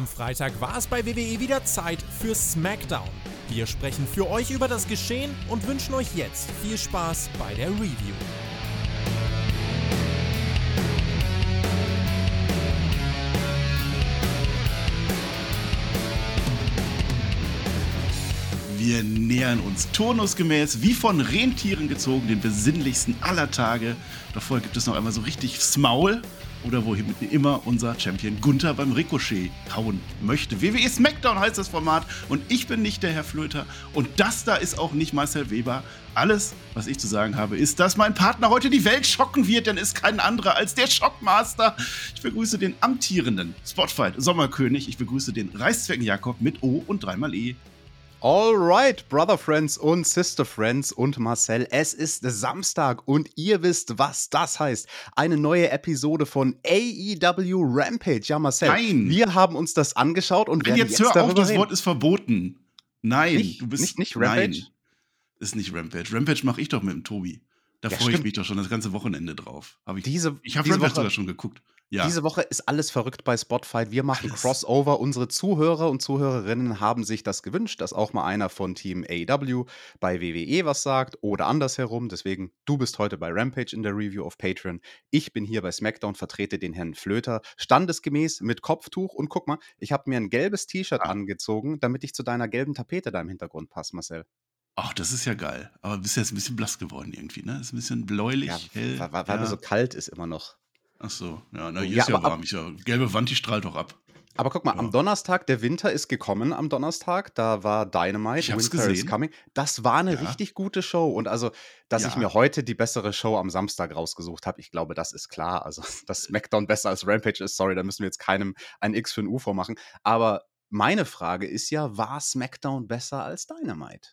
Am Freitag war es bei WWE wieder Zeit für SmackDown. Wir sprechen für euch über das Geschehen und wünschen euch jetzt viel Spaß bei der Review. Wir nähern uns turnusgemäß, wie von Rentieren gezogen, den besinnlichsten aller Tage. Vorher gibt es noch einmal so richtig Smaul oder wohin immer unser Champion Gunther beim Ricochet hauen möchte. WWE SmackDown heißt das Format und ich bin nicht der Herr Flöter und das da ist auch nicht Marcel Weber. Alles, was ich zu sagen habe, ist, dass mein Partner heute die Welt schocken wird, denn ist kein anderer als der Schockmaster. Ich begrüße den amtierenden Spotfight Sommerkönig. Ich begrüße den Reißzwecken Jakob mit O und dreimal E. Alright, Brother Friends und Sister Friends und Marcel, es ist Samstag und ihr wisst, was das heißt. Eine neue Episode von AEW Rampage. Ja, Marcel, Nein. wir haben uns das angeschaut und Nein, werden jetzt, jetzt, hör auf, das reden. Wort ist verboten. Nein, Nicht- du bist nicht- nicht Rampage? Nein, ist nicht Rampage. Rampage mache ich doch mit dem Tobi. Da Ja, freue ich mich doch schon das ganze Wochenende drauf. Hab ich Diese, ich habe Rampage Woche, sogar schon geguckt. Ja. Diese Woche ist alles verrückt bei Spotfight. Wir machen Alles. Crossover. Unsere Zuhörer und Zuhörerinnen haben sich das gewünscht, dass auch mal einer von Team AEW bei WWE was sagt oder andersherum. Deswegen, du bist heute bei Rampage in der Review auf Patreon. Ich bin hier bei SmackDown, vertrete den Herrn Flöter, standesgemäß mit Kopftuch. Und guck mal, ich habe mir ein gelbes T-Shirt Ah. angezogen, damit ich zu deiner gelben Tapete da im Hintergrund passe, Marcel. Ach, das ist ja geil. Aber bist jetzt ein bisschen blass geworden irgendwie, ne? Ist ein bisschen bläulich, Ja, hell. weil, weil ja. so kalt ist immer noch. Ach so, ja, na, hier Ja, ist ja warm. Ich, ja, gelbe Wand, die strahlt doch ab. Aber guck mal, Ja. am Donnerstag, der Winter ist gekommen am Donnerstag, da war Dynamite, Ich hab's Winter is gesehen. Coming. Das war eine Ja. richtig gute Show. Und also, dass ich Ja. mir heute die bessere Show am Samstag rausgesucht habe, ich glaube, das ist klar. Also, dass SmackDown besser als Rampage ist, sorry, da müssen wir jetzt keinem ein X für ein U vormachen. Aber meine Frage ist ja, war SmackDown besser als Dynamite?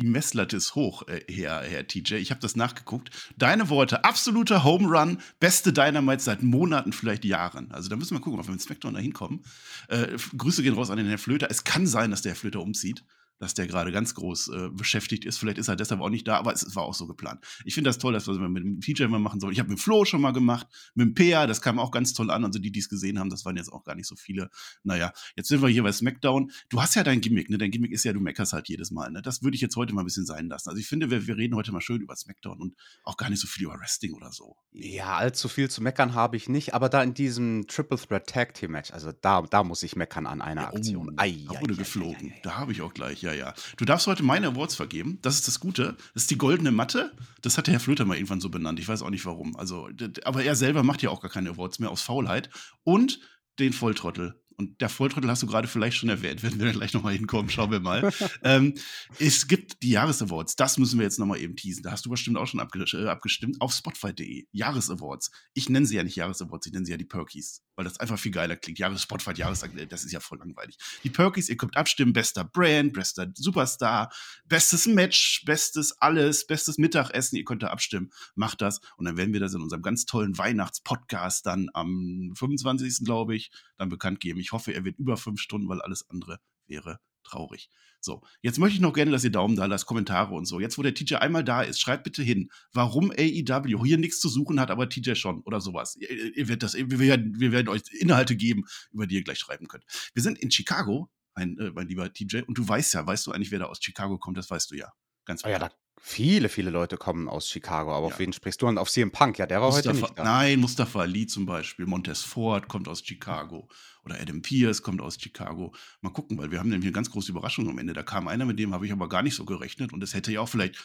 Die Messlatte ist hoch, äh, Herr, Herr TJ. Ich habe das nachgeguckt. Deine Worte, absoluter Home Run, beste Dynamite seit Monaten, vielleicht Jahren. Also da müssen wir gucken, ob wir mit Smackdown da hinkommen. Äh, Grüße gehen raus an den Herrn Flöter. Es kann sein, dass der Herr Flöter umzieht, dass der gerade ganz groß äh, beschäftigt ist. Vielleicht ist er deshalb auch nicht da, aber es war auch so geplant. Ich finde das toll, dass wir das mit dem TJ mal machen sollen. Ich habe mit Flo schon mal gemacht, mit dem Pea, das kam auch ganz toll an. Also die, die es gesehen haben, das waren jetzt auch gar nicht so viele. Naja, jetzt sind wir hier bei SmackDown. Du hast ja dein Gimmick, ne? Dein Gimmick ist ja, du meckerst halt jedes Mal, ne? Das würde ich jetzt heute mal ein bisschen sein lassen. Also ich finde, wir, wir reden heute mal schön über SmackDown und auch gar nicht so viel über Wrestling oder so. Ja, allzu viel zu meckern habe ich nicht, aber da in diesem Triple Threat Tag Team Match, also da, da muss ich meckern an einer Aktion. Oh, Ei, da wurde geflogen. Da habe ich auch gleich, ja, ja. Du darfst heute meine Awards vergeben. Das ist das Gute. Das ist die goldene Matte. Das hat der Herr Flöter mal irgendwann so benannt. Ich weiß auch nicht warum. Also, aber er selber macht ja auch gar keine Awards mehr aus Faulheit. Und den Volltrottel. Und der Volltrottel hast du gerade vielleicht schon erwähnt, wenn wir gleich nochmal hinkommen, schauen wir mal. ähm, es gibt die Jahresawards, das müssen wir jetzt nochmal eben teasen. Da hast du bestimmt auch schon äh, abgestimmt auf Spotify.de. Jahresawards. Ich nenne sie ja nicht Jahresawards, ich nenne sie ja die Perkies, weil das einfach viel geiler klingt. Jahres Spotify, Jahres, das ist ja voll langweilig. Die Perkies, ihr könnt abstimmen, bester Brand, bester Superstar, bestes Match, bestes alles, bestes Mittagessen, ihr könnt da abstimmen. Macht das und dann werden wir das in unserem ganz tollen Weihnachtspodcast dann am 25. glaube ich, dann bekannt geben. Ich hoffe, er wird über fünf Stunden, weil alles andere wäre traurig. So, jetzt möchte ich noch gerne, dass ihr Daumen da lasst, Kommentare und so. Jetzt, wo der TJ einmal da ist, schreibt bitte hin, warum AEW hier nichts zu suchen hat, aber TJ schon oder sowas. Ihr, ihr werdet das, wir werden, wir werden euch Inhalte geben, über die ihr gleich schreiben könnt. Wir sind in Chicago, ein, äh, mein lieber TJ, und du weißt ja, weißt du eigentlich, wer da aus Chicago kommt, das weißt du ja. Ganz Oh ja, viele, viele Leute kommen aus Chicago, aber Ja. auf wen sprichst du an? Auf CM Punk, ja, der war heute Mustafa, nicht da. nein, Mustafa Ali zum Beispiel, Montez Ford kommt aus Chicago oder Adam Pierce kommt aus Chicago. Mal gucken, weil wir haben nämlich eine ganz große Überraschung am Ende. Da kam einer, mit dem habe ich aber gar nicht so gerechnet und es hätte ja auch vielleicht,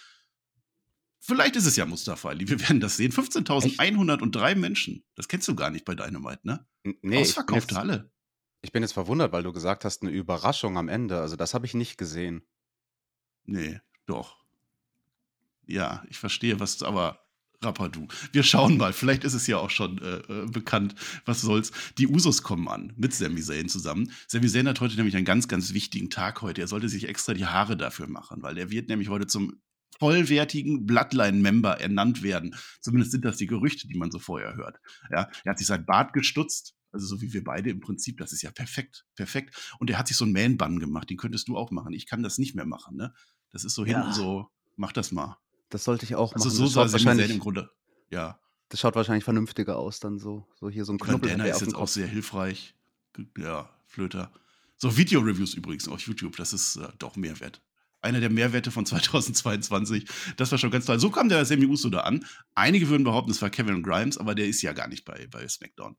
vielleicht ist es ja Mustafa Ali, wir werden das sehen. 15.103 Menschen, das kennst du gar nicht bei Dynamite, ne? N- Nee, Ausverkaufte Halle. ich bin jetzt verwundert, weil du gesagt hast, eine Überraschung am Ende. Also das habe ich nicht gesehen. Nee, doch. Ja, ich verstehe, was, aber Rappadu. Wir schauen mal, vielleicht ist es ja auch schon äh, äh, bekannt, was soll's. Die Usos kommen an mit Sami Zayn zusammen. Sami Zayn hat heute nämlich einen ganz, ganz wichtigen Tag heute. Er sollte sich extra die Haare dafür machen, weil er wird nämlich heute zum vollwertigen Bloodline-Member ernannt werden. Zumindest sind das die Gerüchte, die man so vorher hört. Ja, er hat sich sein Bart gestutzt, also so wie wir beide im Prinzip. Das ist ja perfekt, perfekt. Und er hat sich so einen Man-Bun gemacht. Den könntest du auch machen. Ich kann das nicht mehr machen. Ne? Das ist so Ja. hinten so. Mach das mal. Das sollte ich auch Also machen. so das, sah schaut Sami Zayn im wahrscheinlich, Grunde. Ja. das schaut wahrscheinlich vernünftiger aus dann so. So hier so ein Knubbel Bandana der ist jetzt auch sehr hilfreich. Ja, Flöter. So, Video-Reviews übrigens auf YouTube, das ist äh, doch Mehrwert. Einer der Mehrwerte von 2022. Das war schon ganz toll. So kam der Sammy Uso da an. Einige würden behaupten, es war Kevin Grimes, aber der ist ja gar nicht bei, bei SmackDown.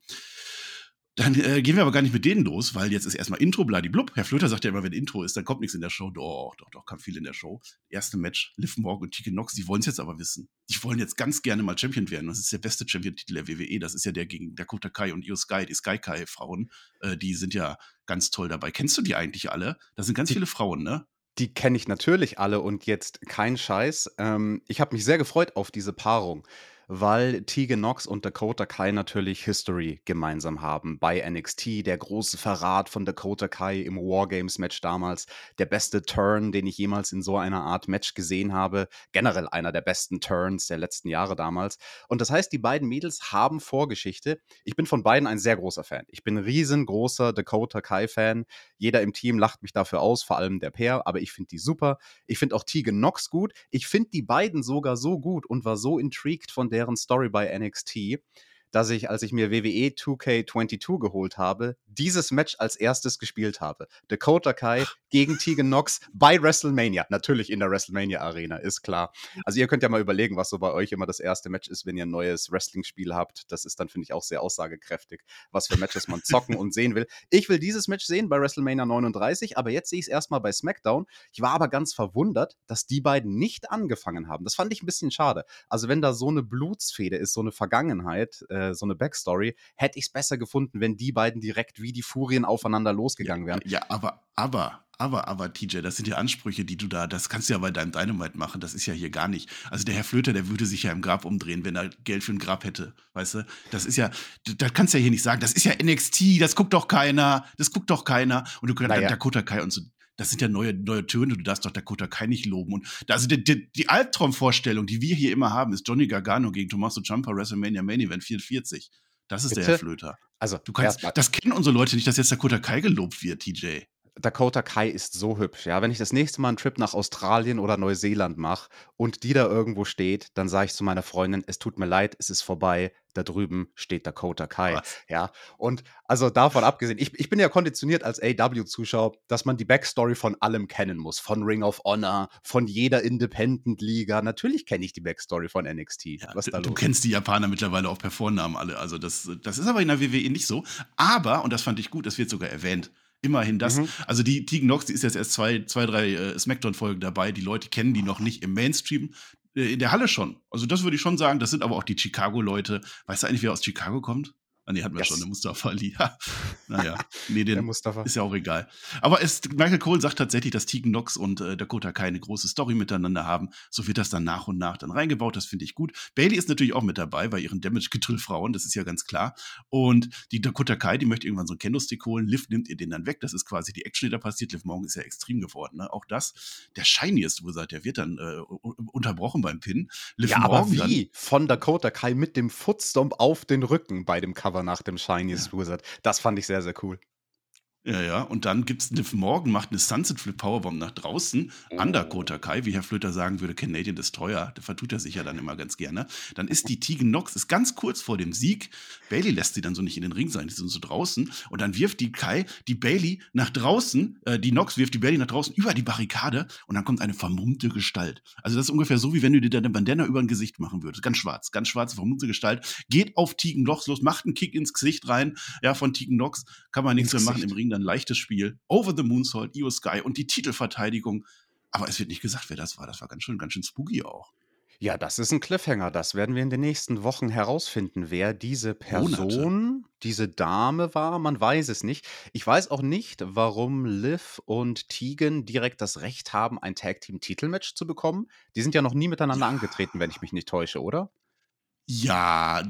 Dann äh, gehen wir aber gar nicht mit denen los, weil jetzt ist erstmal Intro, bladiblub. Herr Flöter sagt ja immer, wenn Intro ist, dann kommt nichts in der Show. Doch, doch, doch, kam viel in der Show. Erste Match, Liv Morgan und Tegan Nox, die wollen es jetzt aber wissen. Die wollen jetzt ganz gerne mal Champion werden. Das ist der beste Champion-Titel der WWE. Das ist ja der gegen Dakota Kai und Io Sky, die Sky Kai-Frauen. Äh, die sind ja ganz toll dabei. Kennst du die eigentlich alle? Das sind ganz die, viele Frauen, ne? Die kenne ich natürlich alle und jetzt kein Scheiß. Ähm, ich habe mich sehr gefreut auf diese Paarung weil Tegan Knox und Dakota Kai natürlich History gemeinsam haben. Bei NXT der große Verrat von Dakota Kai im Wargames-Match damals. Der beste Turn, den ich jemals in so einer Art Match gesehen habe. Generell einer der besten Turns der letzten Jahre damals. Und das heißt, die beiden Mädels haben Vorgeschichte. Ich bin von beiden ein sehr großer Fan. Ich bin riesengroßer Dakota Kai-Fan. Jeder im Team lacht mich dafür aus, vor allem der Pair, aber ich finde die super. Ich finde auch Tegan Knox gut. Ich finde die beiden sogar so gut und war so intrigued von der deren Story bei NXT, dass ich, als ich mir WWE 2K22 geholt habe, dieses Match als erstes gespielt habe. Dakota Kai gegen Tegan Knox bei WrestleMania. Natürlich in der WrestleMania Arena, ist klar. Also ihr könnt ja mal überlegen, was so bei euch immer das erste Match ist, wenn ihr ein neues Wrestling-Spiel habt. Das ist dann, finde ich, auch sehr aussagekräftig, was für Matches man zocken und sehen will. Ich will dieses Match sehen bei WrestleMania 39, aber jetzt sehe ich es erstmal bei SmackDown. Ich war aber ganz verwundert, dass die beiden nicht angefangen haben. Das fand ich ein bisschen schade. Also wenn da so eine Blutsfede ist, so eine Vergangenheit, äh, so eine Backstory, hätte ich es besser gefunden, wenn die beiden direkt wie die Furien aufeinander losgegangen wären. Ja, aber, aber, aber, aber, TJ, das sind ja Ansprüche, die du da, das kannst du ja bei deinem Dynamite machen, das ist ja hier gar nicht. Also der Herr Flöter, der würde sich ja im Grab umdrehen, wenn er Geld für ein Grab hätte, weißt du? Das ist ja, da kannst du ja hier nicht sagen, das ist ja NXT, das guckt doch keiner, das guckt doch keiner. Und du kannst naja. Dakota Kai und so, das sind ja neue, neue Töne, du darfst doch Dakota Kai nicht loben. Und also die, die, die Albtraumvorstellung, die wir hier immer haben, ist Johnny Gargano gegen Tommaso Ciampa WrestleMania Main Event 44. Das ist Bitte? der Herr Flöter. Also, du kannst, das kennen unsere Leute nicht, dass jetzt Dakota Kai gelobt wird, TJ. Dakota Kai ist so hübsch. Ja, wenn ich das nächste Mal einen Trip nach Australien oder Neuseeland mache und die da irgendwo steht, dann sage ich zu meiner Freundin, es tut mir leid, es ist vorbei. Da drüben steht Dakota Kai. Was? Ja, und also davon abgesehen, ich, ich bin ja konditioniert als AW-Zuschauer, dass man die Backstory von allem kennen muss. Von Ring of Honor, von jeder Independent-Liga. Natürlich kenne ich die Backstory von NXT. Ja, Was da du, los? du kennst die Japaner mittlerweile auch per Vornamen alle. Also das, das ist aber in der WWE nicht so. Aber, und das fand ich gut, das wird sogar erwähnt, Immerhin das. Mhm. Also die Tegan Nox, die ist jetzt erst zwei, zwei drei äh, Smackdown-Folgen dabei. Die Leute kennen die noch nicht im Mainstream. Äh, in der Halle schon. Also das würde ich schon sagen. Das sind aber auch die Chicago-Leute. Weißt du eigentlich, wer aus Chicago kommt? Ah, nee, hatten wir yes. schon, der Mustafa Ali. naja, nee, den Mustafa. ist ja auch egal. Aber es, Michael Cole sagt tatsächlich, dass Tegan Knox und äh, Dakota keine große Story miteinander haben. So wird das dann nach und nach dann reingebaut. Das finde ich gut. Bailey ist natürlich auch mit dabei bei ihren Damage-Getrill-Frauen. Das ist ja ganz klar. Und die Dakota Kai, die möchte irgendwann so einen Kendo-Stick holen. Liv nimmt ihr den dann weg. Das ist quasi die Action, die da passiert. Liv Morgan ist ja extrem geworden. Ne? Auch das. Der Shiniest Wizard, der wird dann äh, unterbrochen beim Pin. Liv ja, Morgan aber wie? Von Dakota Kai mit dem Footstomp auf den Rücken bei dem Cover nach dem Shiniest ja. Wizard. Das fand ich sehr, sehr cool. Ja, ja. Und dann gibt es Liv Morgan, macht eine Sunset Flip Powerbomb nach draußen oh. Dakota Kai, wie Herr Flöter sagen würde, Canadian Destroyer. Der vertut er sich ja dann immer ganz gerne. Dann ist die Tegan Nox, ist ganz kurz vor dem Sieg. Bailey lässt sie dann so nicht in den Ring sein, die sind so draußen. Und dann wirft die Kai die Bailey nach draußen, äh, die Nox wirft die Bailey nach draußen über die Barrikade und dann kommt eine vermummte Gestalt. Also das ist ungefähr so, wie wenn du dir deine Bandana über ein Gesicht machen würdest. Ganz schwarz, ganz schwarze, vermummte Gestalt. Geht auf Tegan Nox los, macht einen Kick ins Gesicht rein, ja, von Tegan Nox. Kann man nichts mehr machen im Ring dann leichtes Spiel. Over the Moonsault, Io Sky und die Titelverteidigung. Aber es wird nicht gesagt, wer das war. Das war ganz schön, ganz schön spooky auch. Ja, das ist ein Cliffhanger. Das werden wir in den nächsten Wochen herausfinden, wer diese Person, Monate. diese Dame war. Man weiß es nicht. Ich weiß auch nicht, warum Liv und Tegan direkt das Recht haben, ein Tag Team Titelmatch zu bekommen. Die sind ja noch nie miteinander ja. angetreten, wenn ich mich nicht täusche, oder? Ja,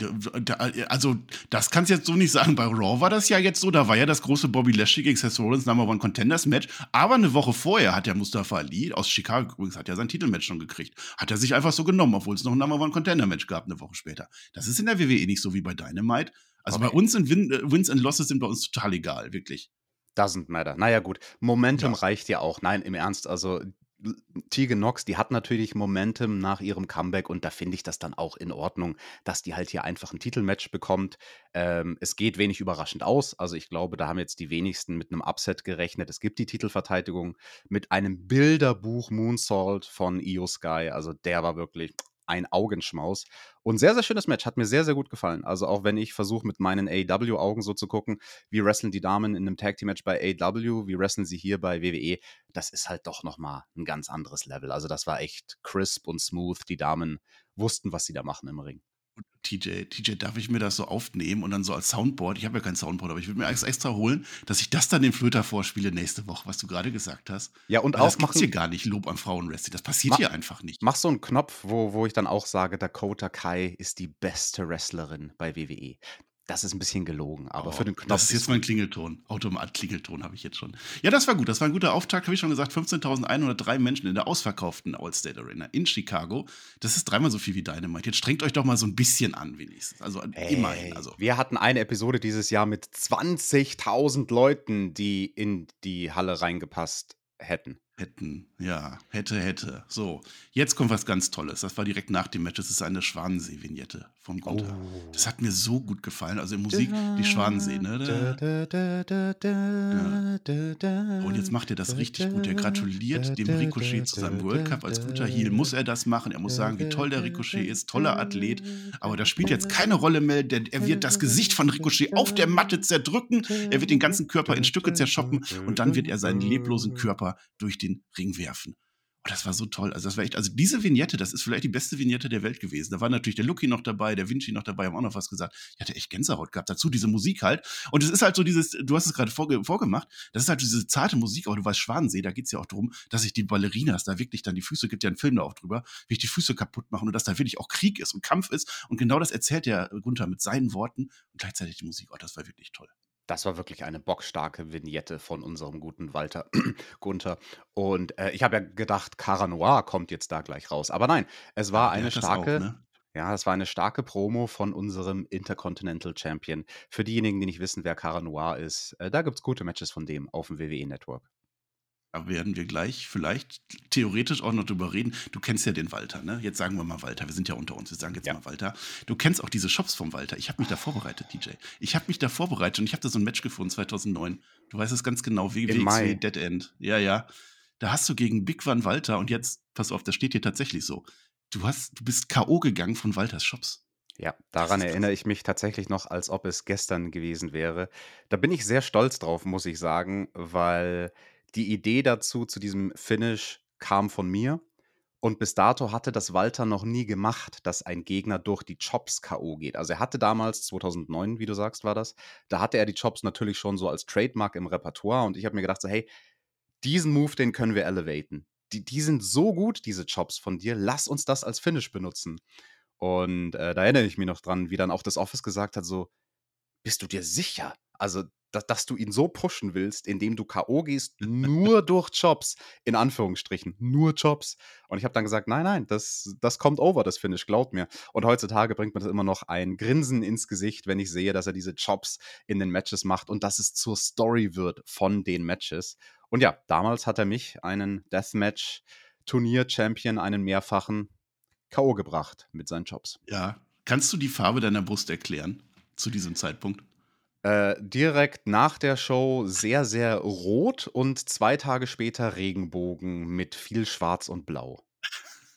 also das kannst du jetzt so nicht sagen. Bei Raw war das ja jetzt so, da war ja das große Bobby Lashley gegen Seth Rollins Number One Contenders Match. Aber eine Woche vorher hat ja Mustafa Ali aus Chicago übrigens hat ja sein Titelmatch schon gekriegt. Hat er sich einfach so genommen, obwohl es noch ein Number One Contender Match gab eine Woche später. Das ist in der WWE nicht so wie bei Dynamite. Also okay. bei uns sind Win äh, Wins and Losses sind bei uns total egal, wirklich. Doesn't matter. Naja, gut. Momentum ja. reicht ja auch. Nein, im Ernst, also Tegan Knox, die hat natürlich Momentum nach ihrem Comeback und da finde ich das dann auch in Ordnung, dass die halt hier einfach ein Titelmatch bekommt. Ähm, es geht wenig überraschend aus. Also ich glaube, da haben jetzt die wenigsten mit einem Upset gerechnet. Es gibt die Titelverteidigung mit einem Bilderbuch Moonsault von Io Sky. Also der war wirklich ein Augenschmaus. Und sehr, sehr schönes Match. Hat mir sehr, sehr gut gefallen. Also auch wenn ich versuche, mit meinen AW-Augen so zu gucken, wie wrestlen die Damen in einem Tag-Team-Match bei AW, wie wrestlen sie hier bei WWE, das ist halt doch nochmal ein ganz anderes Level. Also das war echt crisp und smooth. Die Damen wussten, was sie da machen im Ring. TJ, TJ, darf ich mir das so aufnehmen und dann so als Soundboard, ich habe ja kein Soundboard, aber ich würde mir extra holen, dass ich das dann den Flöter vorspiele nächste Woche, was du gerade gesagt hast. Ja, und Weil auch das machen, hier gar nicht, Lob an Frauenwrestling. Das passiert Ma- hier einfach nicht. mach so einen Knopf, wo, wo ich dann auch sage, Dakota Kai ist die beste Wrestlerin bei WWE. Das ist ein bisschen gelogen, aber für Oh, den Knopf das ist jetzt mein Klingelton. Automat-Klingelton habe ich jetzt schon. Ja, das war gut. Das war ein guter Auftakt, habe ich schon gesagt. 15.103 Menschen in der ausverkauften Allstate Arena in Chicago. Das ist dreimal so viel wie Dynamite. Jetzt strengt euch doch mal so ein bisschen an, wenigstens. Also immerhin. Ey, Also. Wir hatten eine Episode dieses Jahr mit 20.000 Leuten, die in die Halle reingepasst hätten. Hätten, ja, hätte, hätte. So, jetzt kommt was ganz Tolles. Das war direkt nach dem Match. Das ist eine Schwanensee-Vignette vom Gunther. Oh. Das hat mir so gut gefallen. Also in Musik, die Schwanensee, ne? Und jetzt macht er das richtig gut. Er gratuliert dem Ricochet zu seinem World Cup. Als guter Heel muss er das machen. Er muss sagen, wie toll der Ricochet ist. Toller Athlet. Aber das spielt jetzt keine Rolle mehr, denn er wird das Gesicht von Ricochet auf der Matte zerdrücken. Er wird den ganzen Körper in Stücke zerschoppen. Und dann wird er seinen leblosen Körper durch den Ring werfen. Und das war so toll. Also, das war echt, also diese Vignette, das ist vielleicht die beste Vignette der Welt gewesen. Da war natürlich der Lucky noch dabei, der Vinci noch dabei, haben auch noch was gesagt. Ich hatte echt Gänsehaut gehabt. Dazu diese Musik halt. Und es ist halt so dieses, du hast es gerade vorge vorgemacht, das ist halt diese zarte Musik, aber du weißt, Schwanensee, da geht es ja auch darum, dass sich die Ballerinas da wirklich dann die Füße, gibt ja einen Film da auch drüber, wie ich die Füße kaputt machen und dass da wirklich auch Krieg ist und Kampf ist. Und genau das erzählt der Gunther mit seinen Worten und gleichzeitig die Musik. Oh, das war wirklich toll. Das war wirklich eine bockstarke Vignette von unserem guten Walter Gunther. Und äh, ich habe ja gedacht, Cara Noir kommt jetzt da gleich raus. Aber nein, es war Ja, der eine das starke, auch, ne? ja, es war eine starke Promo von unserem Intercontinental Champion. Für diejenigen, die nicht wissen, wer Cara Noir ist, äh, da gibt es gute Matches von dem auf dem WWE Network. Da werden wir gleich vielleicht theoretisch auch noch drüber reden. Du kennst ja den Walter, ne? Jetzt sagen wir mal Walter. Wir sind ja unter uns. Wir sagen jetzt Ja. mal Walter. Du kennst auch diese Shops vom Walter. Ich habe mich da vorbereitet, DJ. Ich habe mich da vorbereitet und ich habe da so ein Match gefunden 2009. Du weißt es ganz genau. W- Im. WXW Dead End. Ja, ja. Da hast du gegen Big Van Walter und jetzt, pass auf, das steht hier tatsächlich so. Du hast, du bist K.O. gegangen von Walters Shops. Ja, daran erinnere ich mich tatsächlich noch, als ob es gestern gewesen wäre. Da bin ich sehr stolz drauf, muss ich sagen, weil die Idee dazu, zu diesem Finish, kam von mir. Und bis dato hatte das Walter noch nie gemacht, dass ein Gegner durch die Chops K.O. geht. Also er hatte damals, 2009, wie du sagst, war das, da hatte er die Chops natürlich schon so als Trademark im Repertoire. Und ich habe mir gedacht, so, hey, diesen Move, den können wir elevaten. Die, die sind so gut, diese Chops von dir. Lass uns das als Finish benutzen. Und äh, da erinnere ich mich noch dran, wie dann auch das Office gesagt hat: so, bist du dir sicher? Also, da, dass du ihn so pushen willst, indem du K.O. gehst, nur durch Jobs, in Anführungsstrichen, nur Jobs. Und ich habe dann gesagt, nein, nein, das, das kommt over, das Finish, glaubt mir. Und heutzutage bringt mir das immer noch ein Grinsen ins Gesicht, wenn ich sehe, dass er diese Jobs in den Matches macht und dass es zur Story wird von den Matches. Und ja, damals hat er mich, einen Deathmatch-Turnier-Champion, einen mehrfachen K.O. gebracht mit seinen Jobs. Ja. Kannst du die Farbe deiner Brust erklären zu diesem Zeitpunkt? Äh, direkt nach der Show sehr, sehr rot und zwei Tage später Regenbogen mit viel Schwarz und Blau.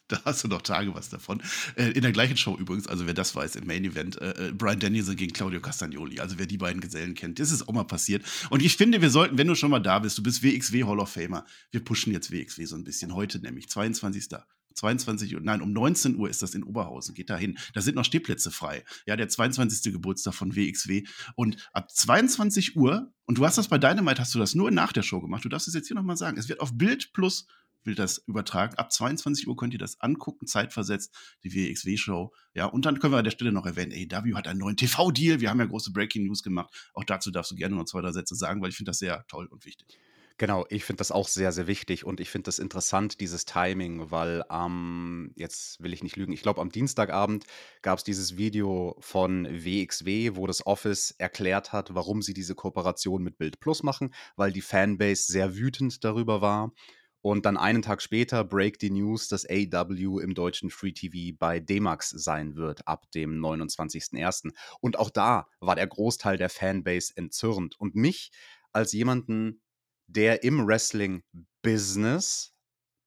Da hast du noch Tage was davon. Äh, in der gleichen Show übrigens, also wer das weiß, im Main Event, äh, äh, Brian Danielson gegen Claudio Castagnoli. Also wer die beiden Gesellen kennt, das ist auch mal passiert. Und ich finde, wir sollten, wenn du schon mal da bist, du bist WXW Hall of Famer, wir pushen jetzt WXW so ein bisschen. Heute nämlich, 22. 22 Uhr, nein, um 19 Uhr ist das in Oberhausen. Geht da hin. Da sind noch Stehplätze frei. Ja, der 22. Geburtstag von WXW. Und ab 22 Uhr, und du hast das bei Dynamite, hast du das nur nach der Show gemacht. Du darfst es jetzt hier nochmal sagen. Es wird auf Bild plus will das übertragen. Ab 22 Uhr könnt ihr das angucken, zeitversetzt, die WXW-Show. Ja, und dann können wir an der Stelle noch erwähnen, AEW hat einen neuen TV-Deal. Wir haben ja große Breaking News gemacht. Auch dazu darfst du gerne noch zwei, drei Sätze sagen, weil ich finde das sehr toll und wichtig. Genau, ich finde das auch sehr, sehr wichtig und ich finde das interessant, dieses Timing, weil am, jetzt will ich nicht lügen, ich glaube am Dienstagabend gab es dieses Video von WXW, wo das Office erklärt hat, warum sie diese Kooperation mit Bild Plus machen, weil die Fanbase sehr wütend darüber war. Und dann einen Tag später break die News, dass AW im deutschen Free TV bei D-Max sein wird ab dem 29.01. Und auch da war der Großteil der Fanbase entzürnt. Und mich als jemanden, der im Wrestling-Business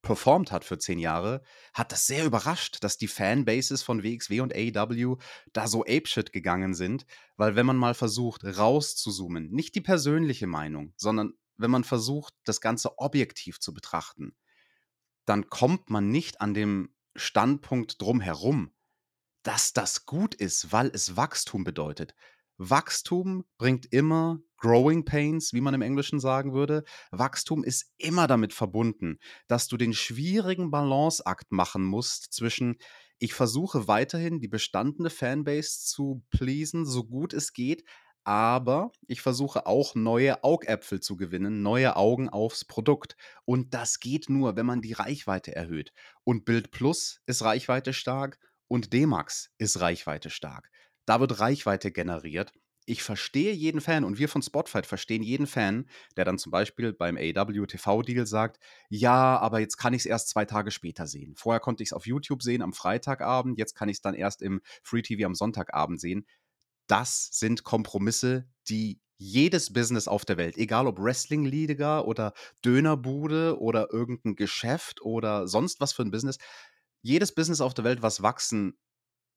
performt hat für zehn Jahre, hat das sehr überrascht, dass die Fanbases von WXW und AEW da so apeshit gegangen sind, weil wenn man mal versucht rauszuzoomen, nicht die persönliche Meinung, sondern wenn man versucht, das Ganze objektiv zu betrachten, dann kommt man nicht an dem Standpunkt drum herum, dass das gut ist, weil es Wachstum bedeutet. Wachstum bringt immer Growing Pains, wie man im Englischen sagen würde. Wachstum ist immer damit verbunden, dass du den schwierigen Balanceakt machen musst zwischen ich versuche weiterhin die bestandene Fanbase zu pleasen, so gut es geht, aber ich versuche auch neue Augäpfel zu gewinnen, neue Augen aufs Produkt. Und das geht nur, wenn man die Reichweite erhöht. Und Bild Plus ist Reichweite stark und D-Max ist Reichweite stark. Da wird Reichweite generiert. Ich verstehe jeden Fan und wir von Spotfight verstehen jeden Fan, der dann zum Beispiel beim AW TV-Deal sagt, ja, aber jetzt kann ich es erst zwei Tage später sehen. Vorher konnte ich es auf YouTube sehen am Freitagabend, jetzt kann ich es dann erst im Free TV am Sonntagabend sehen. Das sind Kompromisse, die jedes Business auf der Welt, egal ob Wrestling-Liga oder Dönerbude oder irgendein Geschäft oder sonst was für ein Business, jedes Business auf der Welt, was wachsen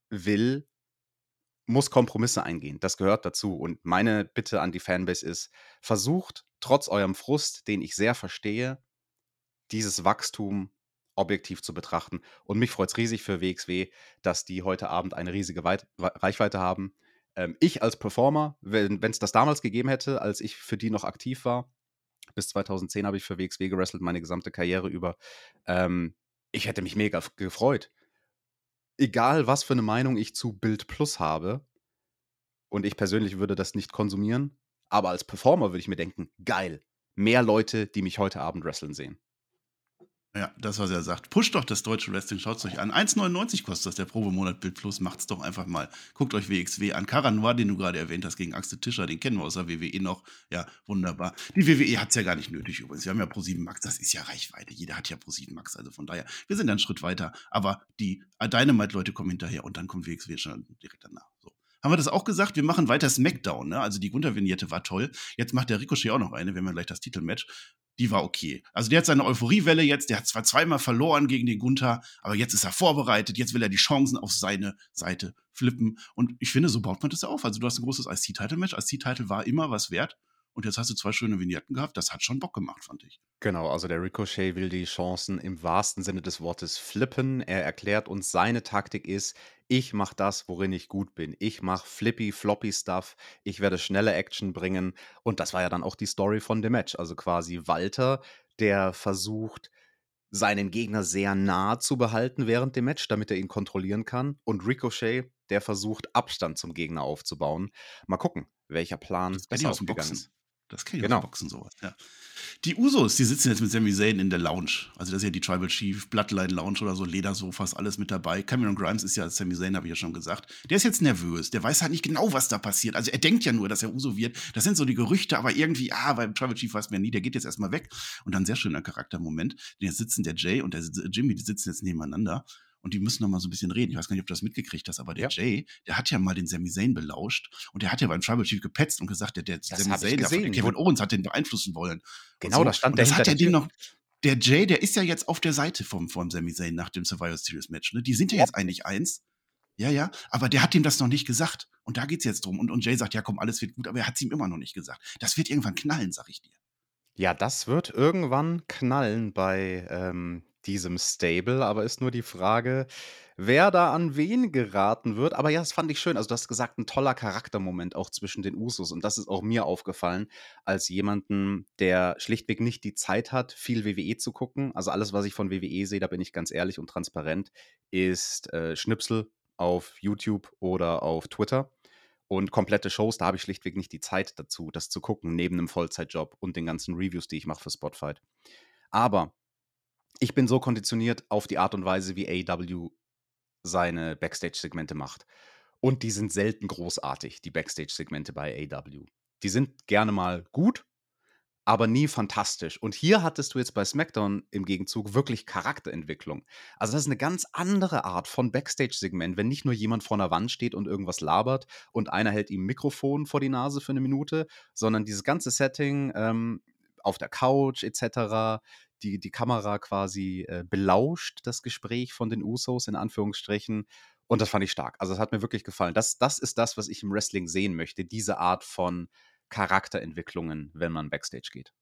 will, muss Kompromisse eingehen. Das gehört dazu. Und meine Bitte an die Fanbase ist, versucht trotz eurem Frust, den ich sehr verstehe, dieses Wachstum objektiv zu betrachten. Und mich freut es riesig für WXW, dass die heute Abend eine riesige Weit Reichweite haben. Ähm, ich als Performer, wenn es das damals gegeben hätte, als ich für die noch aktiv war, bis 2010 habe ich für WXW gewrestelt, meine gesamte Karriere über, ähm, ich hätte mich mega gefreut egal was für eine Meinung ich zu Bild Plus habe, und ich persönlich würde das nicht konsumieren, aber als Performer würde ich mir denken, geil, mehr Leute, die mich heute Abend wresteln sehen. Ja, das, was er sagt. Pusht doch das deutsche Wrestling, schaut es euch an. 1,99 kostet das der Probemonat Bild Plus. Macht's doch einfach mal. Guckt euch WXW an. Karan Noir, den du gerade erwähnt hast, gegen Axel Tischer, den kennen wir aus der WWE noch. Ja, wunderbar. Die WWE hat es ja gar nicht nötig übrigens. Wir haben ja Pro7 Max, das ist ja Reichweite. Jeder hat ja Pro7 Max, also von daher, wir sind einen Schritt weiter. Aber die Dynamite-Leute kommen hinterher und dann kommt WXW schon direkt danach. So haben wir das auch gesagt. Wir machen weiter Smackdown. Ne? Also die Gunther-Vignette war toll. Jetzt macht der Ricochet auch noch eine. Wir haben ja gleich das Titelmatch die war okay. Also der hat seine Euphoriewelle jetzt, der hat zwar zweimal verloren gegen den Gunther, aber jetzt ist er vorbereitet, jetzt will er die Chancen auf seine Seite flippen. Und ich finde, so baut man das ja auf. Also du hast ein großes IC-Title-Match. IC-Title war immer was wert. Und jetzt hast du zwei schöne Vignetten gehabt. Das hat schon Bock gemacht, fand ich. Genau, also der Ricochet will die Chancen im wahrsten Sinne des Wortes flippen. Er erklärt uns, seine Taktik ist, ich mache das, worin ich gut bin. Ich mache flippy, floppy Stuff. Ich werde schnelle Action bringen. Und das war ja dann auch die Story von dem Match. Also quasi Walter, der versucht, seinen Gegner sehr nah zu behalten während dem Match, damit er ihn kontrollieren kann. Und Ricochet, der versucht, Abstand zum Gegner aufzubauen. Mal gucken, welcher Plan besser ausgegangen ist. Das kenne ich genau. aus Boxen sowas, ja. Die Usos, die sitzen jetzt mit Sami Zayn in der Lounge. Also das ist ja die Tribal Chief, Bloodline Lounge oder so, Ledersofas, alles mit dabei. Cameron Grimes ist ja Sami Zayn, habe ich ja schon gesagt. Der ist jetzt nervös. Der weiß halt nicht genau, was da passiert. Also er denkt ja nur, dass er Uso wird. Das sind so die Gerüchte, aber irgendwie, ah, beim Tribal Chief weiß man ja nie, der geht jetzt erstmal weg. Und dann sehr schöner Charaktermoment. Denn jetzt sitzen der Jay und der Jimmy, die sitzen jetzt nebeneinander und die müssen noch mal so ein bisschen reden. Ich weiß gar nicht, ob du das mitgekriegt hast, aber der ja. Jay, der hat ja mal den Sami Zayn belauscht und der hat ja beim Tribal Chief gepetzt und gesagt, der, der Sami Zayn, der Kevin Owens hat den beeinflussen wollen. Genau, so. das stand und das hat ja den noch der Jay, der ist ja jetzt auf der Seite vom, vom Sami Zayn nach dem Survivor Series Match. Ne? Die sind ja, ja, jetzt eigentlich eins. Ja, ja, aber der hat ihm das noch nicht gesagt. Und da geht es jetzt drum. Und, und Jay sagt, ja komm, alles wird gut, aber er hat es ihm immer noch nicht gesagt. Das wird irgendwann knallen, sag ich dir. Ja, das wird irgendwann knallen bei ähm, diesem Stable, aber ist nur die Frage, wer da an wen geraten wird. Aber ja, das fand ich schön. Also, du hast gesagt, ein toller Charaktermoment auch zwischen den Usos. Und das ist auch mir aufgefallen, als jemanden, der schlichtweg nicht die Zeit hat, viel WWE zu gucken. Also, alles, was ich von WWE sehe, da bin ich ganz ehrlich und transparent, ist äh, Schnipsel auf YouTube oder auf Twitter. Und komplette Shows, da habe ich schlichtweg nicht die Zeit dazu, das zu gucken, neben einem Vollzeitjob und den ganzen Reviews, die ich mache für Spotfight. Aber ich bin so konditioniert auf die Art und Weise, wie AW seine Backstage-Segmente macht. Und die sind selten großartig, die Backstage-Segmente bei AW. Die sind gerne mal gut, aber nie fantastisch. Und hier hattest du jetzt bei SmackDown im Gegenzug wirklich Charakterentwicklung. Also das ist eine ganz andere Art von Backstage-Segment, wenn nicht nur jemand vor einer Wand steht und irgendwas labert und einer hält ihm Mikrofon vor die Nase für eine Minute, sondern dieses ganze Setting ähm, auf der Couch etc., die, die Kamera quasi äh, belauscht das Gespräch von den Usos in Anführungsstrichen. Und das fand ich stark. Also das hat mir wirklich gefallen. Das, das ist das, was ich im Wrestling sehen möchte. Diese Art von Charakterentwicklungen, wenn man Backstage geht.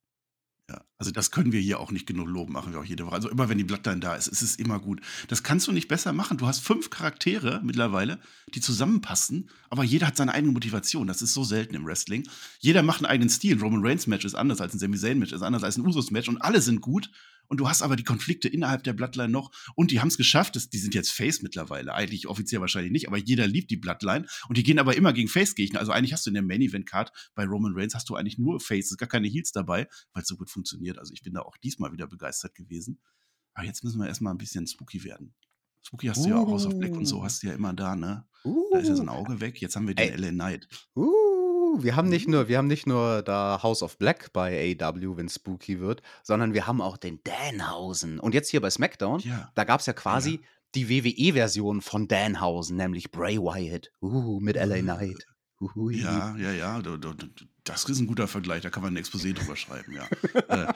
Ja, also das können wir hier auch nicht genug loben, machen wir auch jede Woche. Also immer wenn die Bloodline da ist, ist es immer gut. Das kannst du nicht besser machen. Du hast fünf Charaktere mittlerweile, die zusammenpassen, aber jeder hat seine eigene Motivation. Das ist so selten im Wrestling. Jeder macht einen eigenen Stil. Roman Reigns Match ist anders als ein Sami Zayn Match, ist anders als ein Usos Match und alle sind gut und du hast aber die Konflikte innerhalb der Bloodline noch und die haben es geschafft, das, die sind jetzt Face mittlerweile, eigentlich offiziell wahrscheinlich nicht, aber jeder liebt die Bloodline und die gehen aber immer gegen Face-Gegner. Also eigentlich hast du in der Main Event Card bei Roman Reigns hast du eigentlich nur Faces, gar keine Heels dabei, weil es so gut funktioniert. Also ich bin da auch diesmal wieder begeistert gewesen. Aber jetzt müssen wir erstmal ein bisschen spooky werden. Spooky hast du ja auch House of Black und so, hast du ja immer da, ne? Uh. Da ist ja so ein. Auge weg. Jetzt haben wir den Ey. LA Knight. Uh wir haben nicht nur, wir haben nicht nur da House of Black bei AW, wenn spooky wird, sondern wir haben auch den Danhausen. Und jetzt hier bei SmackDown, ja. da gab es ja quasi ja. die WWE-Version von Danhausen, nämlich Bray Wyatt. Uh, mit LA Knight. Hui. Ja, ja, ja. Das ist ein guter Vergleich, da kann man ein Exposé drüber schreiben, ja. äh,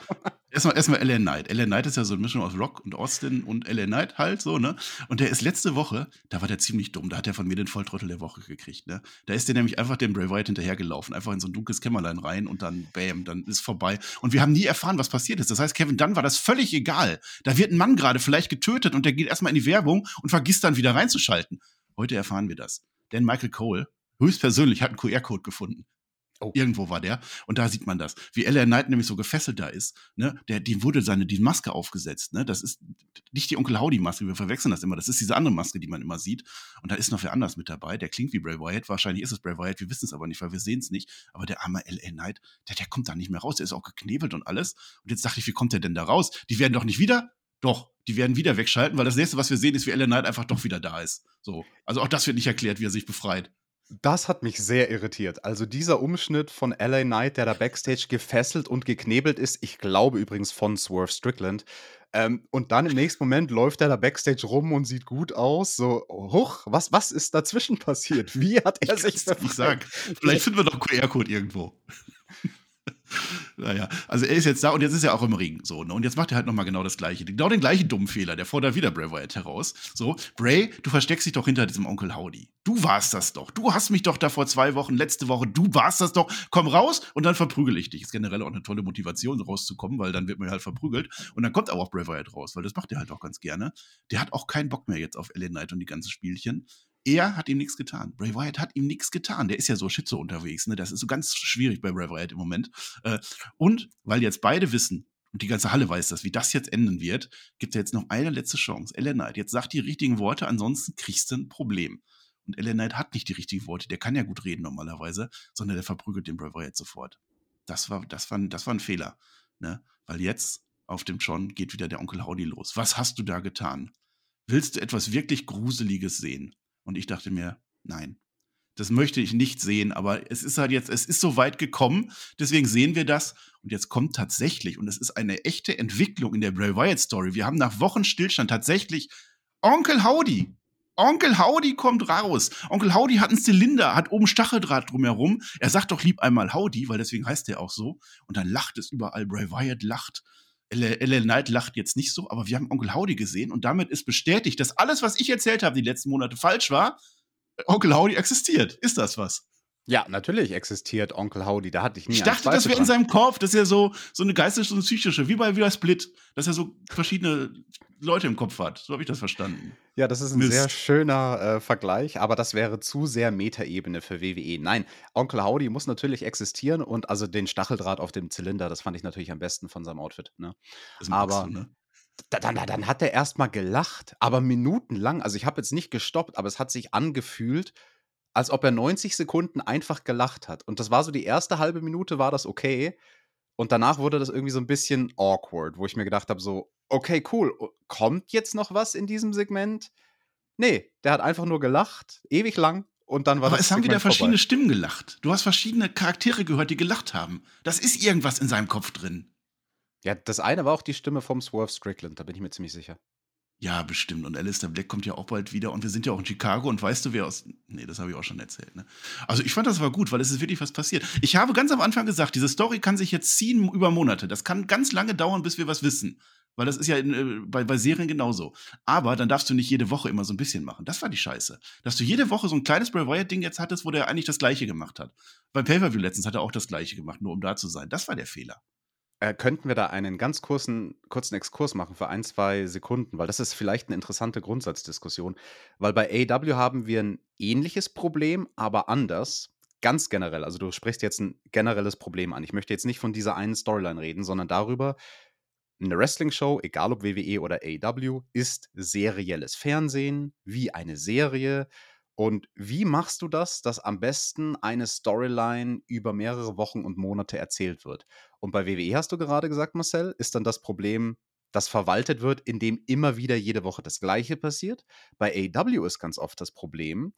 erstmal, erstmal LA Knight. LA Knight ist ja so eine Mischung aus Rock und Austin und LA Knight halt so, ne? Und der ist letzte Woche, da war der ziemlich dumm, da hat er von mir den Volltrottel der Woche gekriegt, ne? Da ist der nämlich einfach dem Bray Wyatt hinterhergelaufen, einfach in so ein dunkles Kämmerlein rein und dann bam, dann ist vorbei. Und wir haben nie erfahren, was passiert ist. Das heißt, Kevin Dunn war das völlig egal. Da wird ein Mann gerade vielleicht getötet und der geht erstmal in die Werbung und vergisst dann wieder reinzuschalten. Heute erfahren wir das. Denn Michael Cole höchstpersönlich hat einen QR-Code gefunden. Oh. Irgendwo war der. Und da sieht man das. Wie Ella Knight nämlich so gefesselt da ist. Ne? Der, die wurde seine die Maske aufgesetzt. Ne? Das ist nicht die Onkel Howdy-Maske. Wir verwechseln das immer. Das ist diese andere Maske, die man immer sieht. Und da ist noch wer anders mit dabei. Der klingt wie Bray Wyatt. Wahrscheinlich ist es Bray Wyatt. Wir wissen es aber nicht, weil wir sehen es nicht. Aber der arme L.A. Knight, der, der kommt da nicht mehr raus. Der ist auch geknebelt und alles. Und jetzt dachte ich, wie kommt der denn da raus? Die werden doch nicht wieder doch, die werden wieder wegschalten, weil das nächste, was wir sehen, ist, wie Ellen Knight einfach doch wieder da ist. So. Also auch das wird nicht erklärt, wie er sich befreit. Das hat mich sehr irritiert. Also dieser Umschnitt von LA Knight, der da backstage gefesselt und geknebelt ist, ich glaube übrigens von Swerve Strickland. Ähm, und dann im nächsten Moment läuft er da backstage rum und sieht gut aus. So, huch, was, was ist dazwischen passiert? Wie hat er ich sich befreit? Ich sag, vielleicht finden wir doch QR-Code irgendwo. Naja, also er ist jetzt da und jetzt ist er auch im Ring. So, ne? Und jetzt macht er halt nochmal genau das Gleiche. Genau den gleichen dummen Fehler. Der fordert wieder Bray Wyatt heraus. So, Bray, du versteckst dich doch hinter diesem Onkel Howdy. Du warst das doch. Du hast mich doch da vor zwei Wochen, letzte Woche, du warst das doch. Komm raus und dann verprügel ich dich. Ist generell auch eine tolle Motivation, rauszukommen, weil dann wird man halt verprügelt. Und dann kommt aber auch Bray Wyatt raus, weil das macht er halt auch ganz gerne. Der hat auch keinen Bock mehr jetzt auf Ellen Knight und die ganzen Spielchen er hat ihm nichts getan. Bray Wyatt hat ihm nichts getan. Der ist ja so Schizo unterwegs. Ne? Das ist so ganz schwierig bei Bray Wyatt im Moment. Äh, und weil jetzt beide wissen, und die ganze Halle weiß das, wie das jetzt enden wird, gibt es jetzt noch eine letzte Chance. Ellen Knight, jetzt sag die richtigen Worte, ansonsten kriegst du ein Problem. Und Ellen Knight hat nicht die richtigen Worte, der kann ja gut reden normalerweise, sondern der verprügelt den Bray Wyatt sofort. Das war, das war, das war ein Fehler. Ne? Weil jetzt auf dem John geht wieder der Onkel Howdy los. Was hast du da getan? Willst du etwas wirklich Gruseliges sehen? Und ich dachte mir, nein, das möchte ich nicht sehen, aber es ist halt jetzt, es ist so weit gekommen, deswegen sehen wir das. Und jetzt kommt tatsächlich, und es ist eine echte Entwicklung in der Bray Wyatt Story. Wir haben nach Wochen Stillstand tatsächlich Onkel Howdy. Onkel Howdy kommt raus. Onkel Howdy hat einen Zylinder, hat oben Stacheldraht drumherum. Er sagt doch lieb einmal Howdy, weil deswegen heißt er auch so. Und dann lacht es überall. Bray Wyatt lacht. LL Knight lacht jetzt nicht so, aber wir haben Onkel Howdy gesehen und damit ist bestätigt, dass alles, was ich erzählt habe die letzten Monate falsch war. Onkel Howdy existiert. Ist das was? Ja, natürlich existiert Onkel Howdy. Da hatte ich nie Ich dachte, das wäre in seinem Kopf, dass er so, so eine geistige und psychische, wie bei wieder Split, dass er so verschiedene Leute im Kopf hat. So habe ich das verstanden. Ja, das ist ein Mist. sehr schöner äh, Vergleich, aber das wäre zu sehr Metaebene für WWE. Nein, Onkel Howdy muss natürlich existieren und also den Stacheldraht auf dem Zylinder, das fand ich natürlich am besten von seinem Outfit. Ne? Aber du, ne? dann, dann, dann hat er erstmal gelacht, aber minutenlang. Also ich habe jetzt nicht gestoppt, aber es hat sich angefühlt, als ob er 90 Sekunden einfach gelacht hat. Und das war so die erste halbe Minute, war das okay. Und danach wurde das irgendwie so ein bisschen awkward, wo ich mir gedacht habe, so, okay, cool, kommt jetzt noch was in diesem Segment? Nee, der hat einfach nur gelacht, ewig lang, und dann war Aber das es haben Segment wieder verschiedene vorbei. Stimmen gelacht. Du hast verschiedene Charaktere gehört, die gelacht haben. Das ist irgendwas in seinem Kopf drin. Ja, das eine war auch die Stimme vom Swerve Strickland, da bin ich mir ziemlich sicher. Ja, bestimmt. Und Alistair Black kommt ja auch bald wieder. Und wir sind ja auch in Chicago. Und weißt du, wer aus. Nee, das habe ich auch schon erzählt. Ne? Also, ich fand das war gut, weil es ist wirklich was passiert. Ich habe ganz am Anfang gesagt, diese Story kann sich jetzt ziehen über Monate. Das kann ganz lange dauern, bis wir was wissen. Weil das ist ja in, äh, bei, bei Serien genauso. Aber dann darfst du nicht jede Woche immer so ein bisschen machen. Das war die Scheiße. Dass du jede Woche so ein kleines Bray Wyatt-Ding jetzt hattest, wo der eigentlich das Gleiche gemacht hat. Beim Pay-Per-View letztens hat er auch das Gleiche gemacht, nur um da zu sein. Das war der Fehler. Äh, könnten wir da einen ganz kurzen, kurzen Exkurs machen für ein, zwei Sekunden, weil das ist vielleicht eine interessante Grundsatzdiskussion. Weil bei AEW haben wir ein ähnliches Problem, aber anders. Ganz generell. Also du sprichst jetzt ein generelles Problem an. Ich möchte jetzt nicht von dieser einen Storyline reden, sondern darüber, eine Wrestling-Show, egal ob WWE oder AEW, ist serielles Fernsehen, wie eine Serie. Und wie machst du das, dass am besten eine Storyline über mehrere Wochen und Monate erzählt wird? Und bei WWE hast du gerade gesagt, Marcel, ist dann das Problem, dass verwaltet wird, indem immer wieder jede Woche das Gleiche passiert. Bei AEW ist ganz oft das Problem,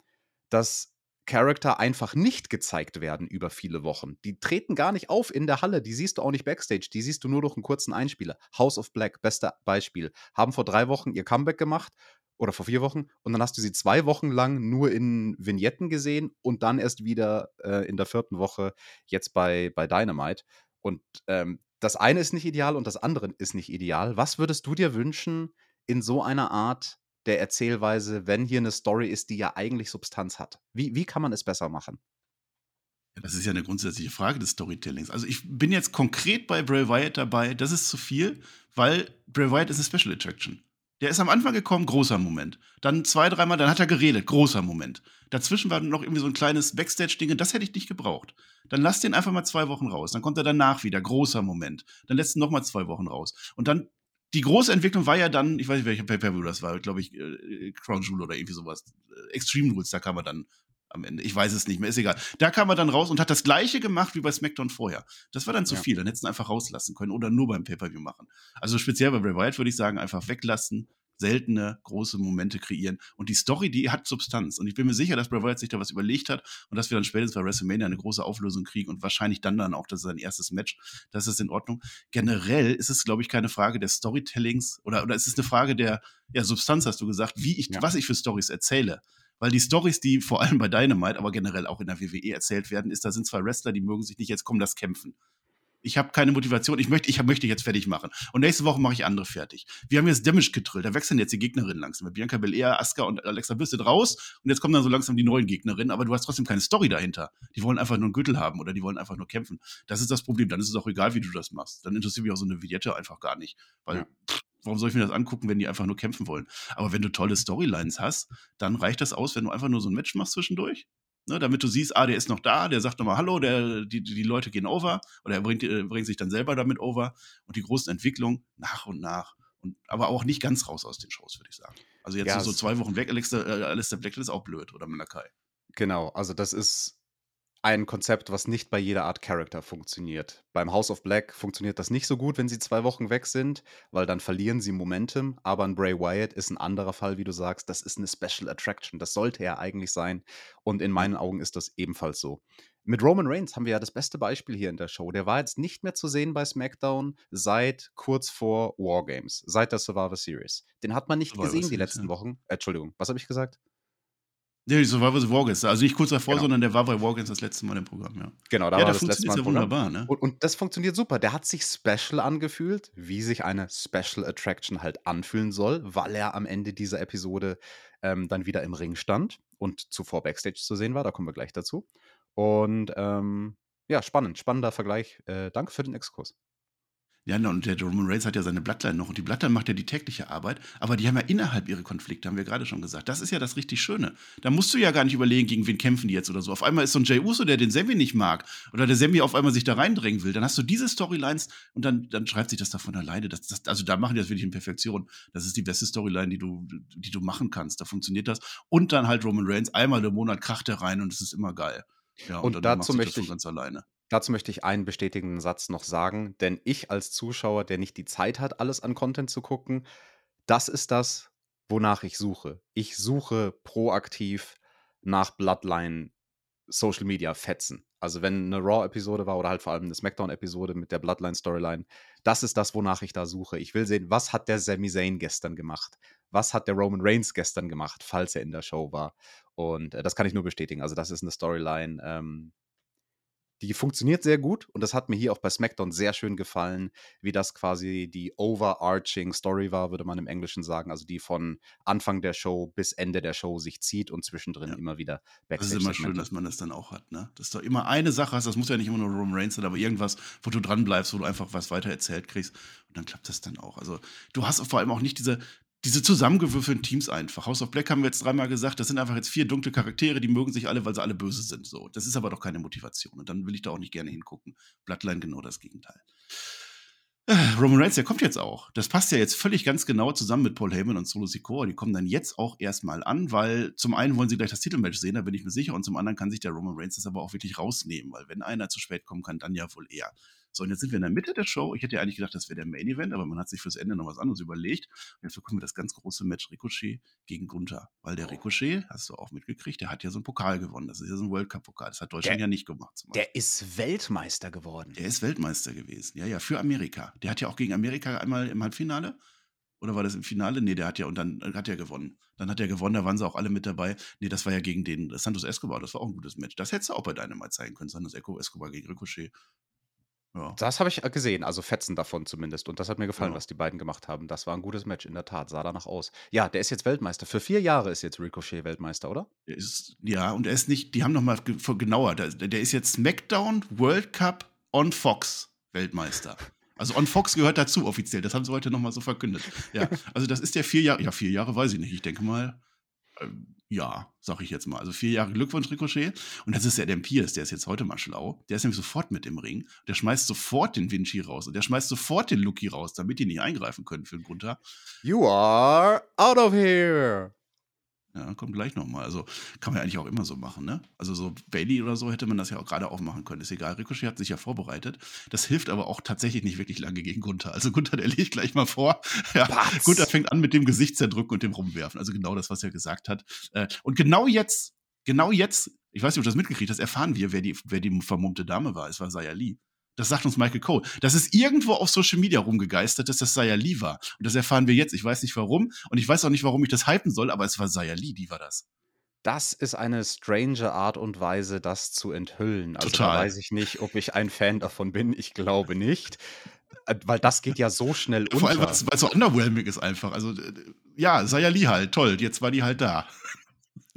dass Charakter einfach nicht gezeigt werden über viele Wochen. Die treten gar nicht auf in der Halle, die siehst du auch nicht backstage, die siehst du nur durch einen kurzen Einspieler. House of Black, bester Beispiel, haben vor drei Wochen ihr Comeback gemacht oder vor vier Wochen und dann hast du sie zwei Wochen lang nur in Vignetten gesehen und dann erst wieder äh, in der vierten Woche jetzt bei, bei Dynamite. Und ähm, das eine ist nicht ideal und das andere ist nicht ideal. Was würdest du dir wünschen in so einer Art der Erzählweise, wenn hier eine Story ist, die ja eigentlich Substanz hat? Wie, wie kann man es besser machen? Ja, das ist ja eine grundsätzliche Frage des Storytellings. Also ich bin jetzt konkret bei Bray Wyatt dabei, das ist zu viel, weil Bray Wyatt ist eine Special Attraction. Der ist am Anfang gekommen, großer Moment. Dann zwei, dreimal, dann hat er geredet, großer Moment. Dazwischen war noch irgendwie so ein kleines Backstage-Ding, das hätte ich nicht gebraucht. Dann lass den einfach mal zwei Wochen raus. Dann kommt er danach wieder, großer Moment. Dann lässt ihn noch mal zwei Wochen raus. Und dann, die große Entwicklung war ja dann, ich weiß nicht, welcher Pay-Per-View das war, glaube ich, äh, Crown Jewel oder irgendwie sowas. Äh, Extreme Rules, da kam er dann am Ende. Ich weiß es nicht mehr, ist egal. Da kam er dann raus und hat das gleiche gemacht wie bei SmackDown vorher. Das war dann zu Ja. viel. Dann hättest du ihn einfach rauslassen können oder nur beim Pay-Per-View machen. Also speziell bei Bray Wyatt würde ich sagen, einfach weglassen, seltene, große Momente kreieren. Und die Story, die hat Substanz. Und ich bin mir sicher, dass Bray Wyatt sich da was überlegt hat und dass wir dann spätestens bei WrestleMania eine große Auflösung kriegen und wahrscheinlich dann dann auch, das ist sein erstes Match. Das ist in Ordnung. Generell ist es, glaube ich, keine Frage des Storytellings oder, oder es ist eine Frage der ja, Substanz, hast du gesagt, wie ich, Ja. was ich für Stories erzähle. Weil die Stories, die vor allem bei Dynamite, aber generell auch in der WWE erzählt werden, ist, da sind zwei Wrestler, die mögen sich nicht, jetzt kommen das kämpfen. Ich habe keine Motivation, ich möchte, ich möchte jetzt fertig machen. Und nächste Woche mache ich andere fertig. Wir haben jetzt Damage gedrillt, da wechseln jetzt die Gegnerinnen langsam. Bianca Belair, Asuka und Alexa Bliss sind raus und jetzt kommen dann so langsam die neuen Gegnerinnen, aber du hast trotzdem keine Story dahinter. Die wollen einfach nur einen Gürtel haben oder die wollen einfach nur kämpfen. Das ist das Problem. Dann ist es auch egal, wie du das machst. Dann interessiert mich auch so eine Vignette einfach gar nicht. Weil, Ja. Warum soll ich mir das angucken, wenn die einfach nur kämpfen wollen? Aber wenn du tolle Storylines hast, dann reicht das aus, wenn du einfach nur so ein Match machst zwischendurch. Ne, damit du siehst, ah, der ist noch da, der sagt nochmal Hallo, der, die, die Leute gehen over oder er bringt, äh, bringt sich dann selber damit over und die großen Entwicklungen nach und nach. Und, aber auch nicht ganz raus aus den Shows, würde ich sagen. Also jetzt Ja, so, so zwei Wochen weg, Alistair, äh, Alistair Black ist auch blöd oder Malakai. Genau, also das ist ein Konzept, was nicht bei jeder Art Charakter funktioniert. Beim House of Black funktioniert das nicht so gut, wenn sie zwei Wochen weg sind, weil dann verlieren sie Momentum. Aber ein Bray Wyatt ist ein anderer Fall, wie du sagst. Das ist eine Special Attraction. Das sollte er eigentlich sein. Und in meinen Augen ist das ebenfalls so. Mit Roman Reigns haben wir ja das beste Beispiel hier in der Show. Der war jetzt nicht mehr zu sehen bei SmackDown seit kurz vor Wargames, seit der Survivor Series. Den hat man nicht Survivor gesehen die Series, letzten ja. Wochen. Äh, Entschuldigung, was habe ich gesagt? Nee, die Survivor the Wargames. Also nicht kurz davor, Genau. sondern der war bei Wargames das letzte Mal im Programm, ja. Genau, da ja, war das letzte Mal ja wunderbar, ne? Und, und das funktioniert super. Der hat sich special angefühlt, wie sich eine Special Attraction halt anfühlen soll, weil er am Ende dieser Episode ähm, dann wieder im Ring stand und zuvor Backstage zu sehen war. Da kommen wir gleich dazu. Und ähm, ja, spannend, spannender Vergleich. Äh, danke für den Exkurs. Ja, und der Roman Reigns hat ja seine Bloodline noch und die Bloodline macht ja die tägliche Arbeit, aber die haben ja innerhalb ihre Konflikte, haben wir gerade schon gesagt. Das ist ja das richtig Schöne. Da musst du ja gar nicht überlegen, gegen wen kämpfen die jetzt oder so. Auf einmal ist so ein Jey Uso, der den Sammy nicht mag oder der Sammy auf einmal sich da reindrängen will. Dann hast du diese Storylines und dann, dann schreibt sich das davon alleine. Das, das, also da machen die das wirklich in Perfektion. Das ist die beste Storyline, die du, die du machen kannst. Da funktioniert das. Und dann halt Roman Reigns, einmal im Monat kracht er rein und es ist immer geil. Ja, Und dann dazu möchte ich- ganz alleine. Dazu möchte ich einen bestätigenden Satz noch sagen, denn ich als Zuschauer, der nicht die Zeit hat, alles an Content zu gucken, das ist das, wonach ich suche. Ich suche proaktiv nach Bloodline Social Media fetzen. Also wenn eine Raw-Episode war oder halt vor allem eine SmackDown-Episode mit der Bloodline-Storyline, das ist das, wonach ich da suche. Ich will sehen, was hat der Sami Zayn gestern gemacht? Was hat der Roman Reigns gestern gemacht, falls er in der Show war? Und äh, das kann ich nur bestätigen. Also das ist eine Storyline, ähm, die funktioniert sehr gut und das hat mir hier auch bei SmackDown sehr schön gefallen, wie das quasi die overarching Story war, würde man im Englischen sagen, also die von Anfang der Show bis Ende der Show sich zieht und zwischendrin ja. immer wieder Backstage. Das ist immer schön, dass man das dann auch hat, ne? Dass du immer eine Sache hast, das muss ja nicht immer nur Roman Reigns sein, aber irgendwas, wo du dran bleibst, wo du einfach was weiter erzählt kriegst und dann klappt das dann auch. Also du hast vor allem auch nicht diese, diese zusammengewürfelten Teams einfach. House of Black haben wir jetzt dreimal gesagt, das sind einfach jetzt vier dunkle Charaktere, die mögen sich alle, weil sie alle böse sind. So, das ist aber doch keine Motivation. Und dann will ich da auch nicht gerne hingucken. Bloodline genau das Gegenteil. Äh, Roman Reigns, der kommt jetzt auch. Das passt ja jetzt völlig ganz genau zusammen mit Paul Heyman und Solo Sikoa. Die kommen dann jetzt auch erstmal an, weil zum einen wollen sie gleich das Titelmatch sehen, da bin ich mir sicher, und zum anderen kann sich der Roman Reigns das aber auch wirklich rausnehmen, weil wenn einer zu spät kommen kann, dann ja wohl er. So, und jetzt sind wir in der Mitte der Show. Ich hätte ja eigentlich gedacht, das wäre der Main Event, aber man hat sich fürs Ende noch was anderes überlegt. Und jetzt bekommen wir das ganz große Match Ricochet gegen Gunther. Weil der Ricochet, hast du auch mitgekriegt, der hat ja so einen Pokal gewonnen. Das ist ja so ein World Cup-Pokal. Das hat Deutschland der, ja nicht gemacht. Der ist Weltmeister geworden. Der ist Weltmeister gewesen. Ja, ja, für Amerika. Der hat ja auch gegen Amerika einmal im Halbfinale. Oder war das im Finale? Nee, der hat ja, und dann hat er gewonnen. Dann hat er gewonnen, da waren sie auch alle mit dabei. Nee, das war ja gegen den Santos Escobar, das war auch ein gutes Match. Das hättest du auch bei deinem mal zeigen können, Santos Escobar gegen Ricochet. Ja. Das habe ich äh, gesehen, also Fetzen davon zumindest. Und das hat mir gefallen, ja. was die beiden gemacht haben. Das war ein gutes Match, in der Tat. Sah danach aus. Ja, der ist jetzt Weltmeister. Für vier Jahre ist jetzt Ricochet Weltmeister, oder? Ist, ja, und er ist nicht, die haben nochmal genauer. Der, der ist jetzt SmackDown World Cup on Fox Weltmeister. Also on Fox gehört dazu offiziell. Das haben sie heute nochmal so verkündet. Ja, also das ist der vier Jahre, ja, vier Jahre weiß ich nicht. Ich denke mal, ja, sag ich jetzt mal. Also vier Jahre Glückwunsch, Ricochet. Und das ist ja der Pierce, der ist jetzt heute mal schlau. Der ist nämlich sofort mit im Ring. Der schmeißt sofort den Vinci raus und der schmeißt sofort den Lucky raus, damit die nicht eingreifen können für den Gunther. You are out of here. Ja, kommt gleich nochmal. Also kann man ja eigentlich auch immer so machen, ne? Also so Bailey oder so hätte man das ja auch gerade auch machen können. Ist egal. Ricochet hat sich ja vorbereitet. Das hilft aber auch tatsächlich nicht wirklich lange gegen Gunther. Also Gunther, der legt gleich mal vor. Ja, Gunther fängt an mit dem Gesicht zerdrücken und dem rumwerfen. Also genau das, was er gesagt hat. Äh, und genau jetzt, genau jetzt, ich weiß nicht, ob du das mitgekriegt hast, erfahren wir, wer die, wer die vermummte Dame war. Es war Saya Lee. Das sagt uns Michael Cole. Das ist irgendwo auf Social Media rumgegeistert, dass das Saya Lee war. Und das erfahren wir jetzt. Ich weiß nicht warum. Und ich weiß auch nicht, warum ich das hypen soll, aber es war Saya Lee, die war das. Das ist eine strange Art und Weise, das zu enthüllen. Also Total. da weiß ich nicht, ob ich ein Fan davon bin. Ich glaube nicht. Äh, weil das geht ja so schnell unter. Vor allem, weil es so underwhelming ist einfach. Also, ja, Saya Lee halt, toll, jetzt war die halt da.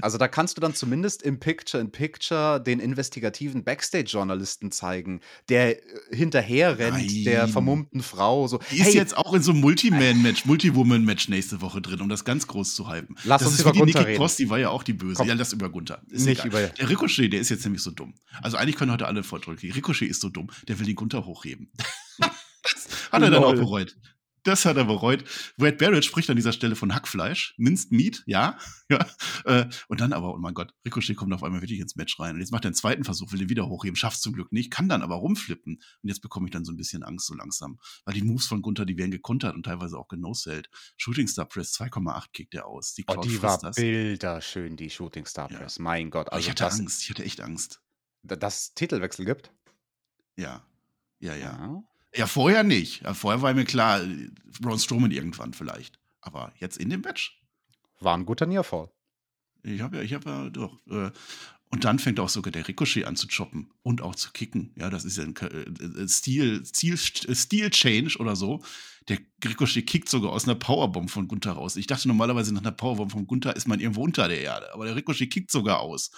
Also da kannst du dann zumindest im Picture-in-Picture den investigativen Backstage-Journalisten zeigen, der äh, hinterher rennt, der vermummten Frau. So, die ist hey, jetzt auch in so einem Multi-Man-Match, Multi-Woman-Match nächste Woche drin, um das ganz groß zu hypen. Lass das uns ist über wie die Gunther Nikki Cross, die war ja auch die Böse. Komm. Ja, lass über Gunther. Ist Nicht über der Ricochet, der ist jetzt nämlich so dumm. Also eigentlich können heute alle vordrücken. Ricochet ist so dumm, der will den Gunther hochheben. hat er dann auch bereut. Das hat er bereut. Wade Barrett spricht an dieser Stelle von Hackfleisch, Minced Meat, ja. ja. Äh, und dann aber, oh mein Gott, Ricochet kommt auf einmal wirklich ins Match rein. Und jetzt macht er einen zweiten Versuch, will den wieder hochheben, schafft es zum Glück nicht, kann dann aber rumflippen. Und jetzt bekomme ich dann so ein bisschen Angst so langsam. Weil die Moves von Gunther, die werden gekontert und teilweise auch genosellt. Shooting Star Press 2,8 kickt er aus. Die, oh, die war das. bilderschön, die Shooting Star Press. Ja. Mein Gott. Also ich hatte Angst, ich hatte echt Angst. Dass Titelwechsel gibt? Ja. Ja, ja. ja. Ja, vorher nicht. Ja, vorher war mir klar, Braun Strowman irgendwann vielleicht. Aber jetzt in dem Match. War ein guter Nearfall. Ich habe ja, ich habe ja doch. Äh, und dann fängt auch sogar der Ricochet an zu choppen und auch zu kicken. Ja, das ist ja ein äh, Stil, Stil, Stil Change oder so. Der Ricochet kickt sogar aus einer Powerbomb von Gunther raus. Ich dachte normalerweise nach einer Powerbomb von Gunther ist man irgendwo unter der Erde, aber der Ricochet kickt sogar aus.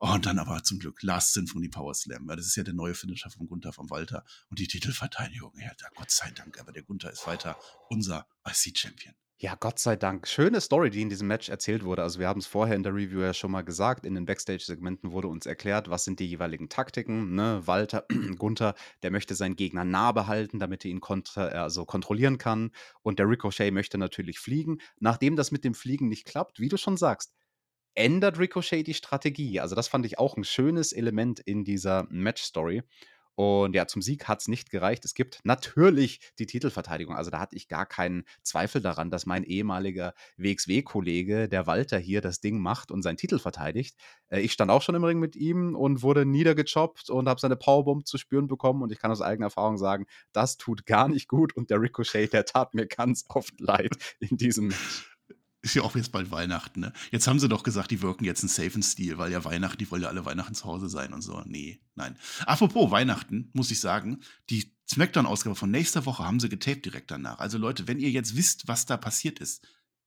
Oh, und dann aber zum Glück Last Symphony Power Slam, weil das ist ja der neue Finisher von Gunther von Walter. Und die Titelverteidigung, ja, Gott sei Dank, aber der Gunther ist weiter unser IC-Champion. Ja, Gott sei Dank. Schöne Story, die in diesem Match erzählt wurde. Also wir haben es vorher in der Review ja schon mal gesagt. In den Backstage-Segmenten wurde uns erklärt, was sind die jeweiligen Taktiken. Ne? Walter, Gunther, der möchte seinen Gegner nah behalten, damit er ihn kontra also kontrollieren kann. Und der Ricochet möchte natürlich fliegen. Nachdem das mit dem Fliegen nicht klappt, wie du schon sagst, ändert Ricochet die Strategie. Also das fand ich auch ein schönes Element in dieser Match-Story. Und ja, zum Sieg hat es nicht gereicht. Es gibt natürlich die Titelverteidigung. Also da hatte ich gar keinen Zweifel daran, dass mein ehemaliger WXW-Kollege, der Walter, hier das Ding macht und seinen Titel verteidigt. Äh, ich stand auch schon im Ring mit ihm und wurde niedergechoppt und habe seine Powerbomb zu spüren bekommen. Und ich kann aus eigener Erfahrung sagen, das tut gar nicht gut. Und der Ricochet, der tat mir ganz oft leid in diesem Match ist ja auch jetzt bald Weihnachten, ne? Jetzt haben sie doch gesagt, die wirken jetzt einen safen Stil, weil ja Weihnachten, die wollen ja alle Weihnachten zu Hause sein und so. Nee, nein. Apropos Weihnachten, muss ich sagen, die Smackdown-Ausgabe von nächster Woche haben sie getaped direkt danach. Also Leute, wenn ihr jetzt wisst, was da passiert ist,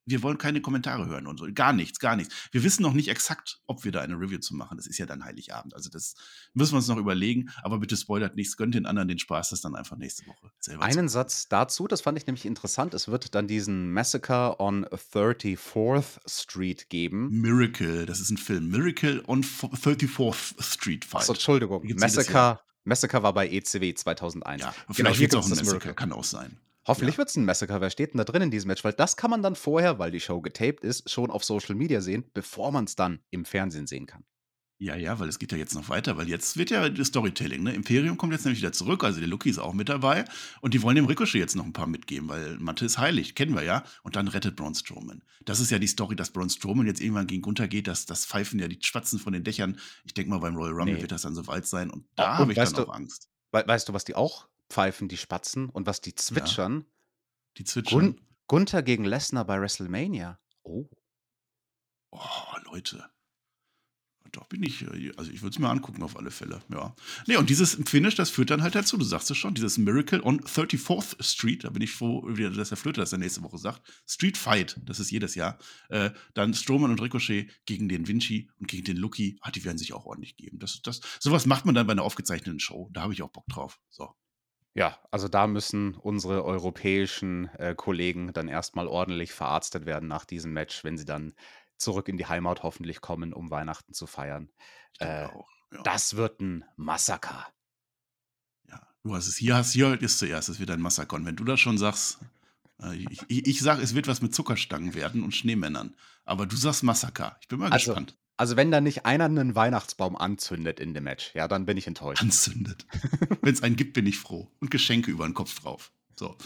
wir wollen keine Kommentare hören und so. Gar nichts, gar nichts. Wir wissen noch nicht exakt, ob wir da eine Review zu machen. Das ist ja dann Heiligabend. Also das müssen wir uns noch überlegen. Aber bitte spoilert nichts, gönnt den anderen den Spaß, das dann einfach nächste Woche selber Einen Satz dazu, das fand ich nämlich interessant. Es wird dann diesen Massacre on 34th Street geben. Miracle, das ist ein Film. Miracle on 34th Street Fight. Achso, Entschuldigung. Massacre, Massacre war bei ECW 2001. Ja, genau, vielleicht wird es auch ein Massacre, Miracle. kann auch sein. Hoffentlich ja. wird es ein Massacre. Wer steht denn da drin in diesem Match? Weil das kann man dann vorher, weil die Show getaped ist, schon auf Social Media sehen, bevor man es dann im Fernsehen sehen kann. Ja, ja, weil es geht ja jetzt noch weiter, weil jetzt wird ja das Storytelling, ne? Imperium kommt jetzt nämlich wieder zurück, also der Lucky ist auch mit dabei und die wollen dem Ricochet jetzt noch ein paar mitgeben, weil Matte ist heilig, kennen wir ja, und dann rettet Braun Strowman. Das ist ja die Story, dass Braun Strowman jetzt irgendwann gegen Gunther geht, dass das pfeifen ja die Spatzen von den Dächern. Ich denke mal, beim Royal Rumble nee. wird das dann so weit sein und da habe ich dann du, auch Angst. weißt du, was die auch pfeifen, die Spatzen und was die zwitschern? Ja. Die zwitschern. Gun Gunther gegen Lesnar bei WrestleMania. Oh. Oh, Leute. Doch bin ich, äh, also ich würde es mir angucken auf alle Fälle, ja. Nee, und dieses Finish, das führt dann halt dazu, du sagst es schon, dieses Miracle on 34th Street, da bin ich froh, dass der Flöte das dann nächste Woche sagt. Street Fight, das ist jedes Jahr. Äh, dann Strowman und Ricochet gegen den Vinci und gegen den Lucky, ah, die werden sich auch ordentlich geben. Das, das, sowas macht man dann bei einer aufgezeichneten Show, da habe ich auch Bock drauf. So. Ja, also da müssen unsere europäischen, äh, Kollegen dann erstmal ordentlich verarztet werden nach diesem Match, wenn sie dann zurück in die Heimat hoffentlich kommen, um Weihnachten zu feiern. Äh, auch, ja. das wird ein Massaker. Ja, du hast es hier hast hier ist zuerst, es wird ein Massaker. Und wenn du das schon sagst, äh, ich ich ich sage, es wird was mit Zuckerstangen werden und Schneemännern. Aber du sagst Massaker. Ich bin mal Also gespannt. Also wenn da nicht einer einen Weihnachtsbaum anzündet in dem Match, ja, dann bin ich enttäuscht. Anzündet. Wenn es einen gibt, bin ich froh. Und Geschenke über den Kopf drauf. So.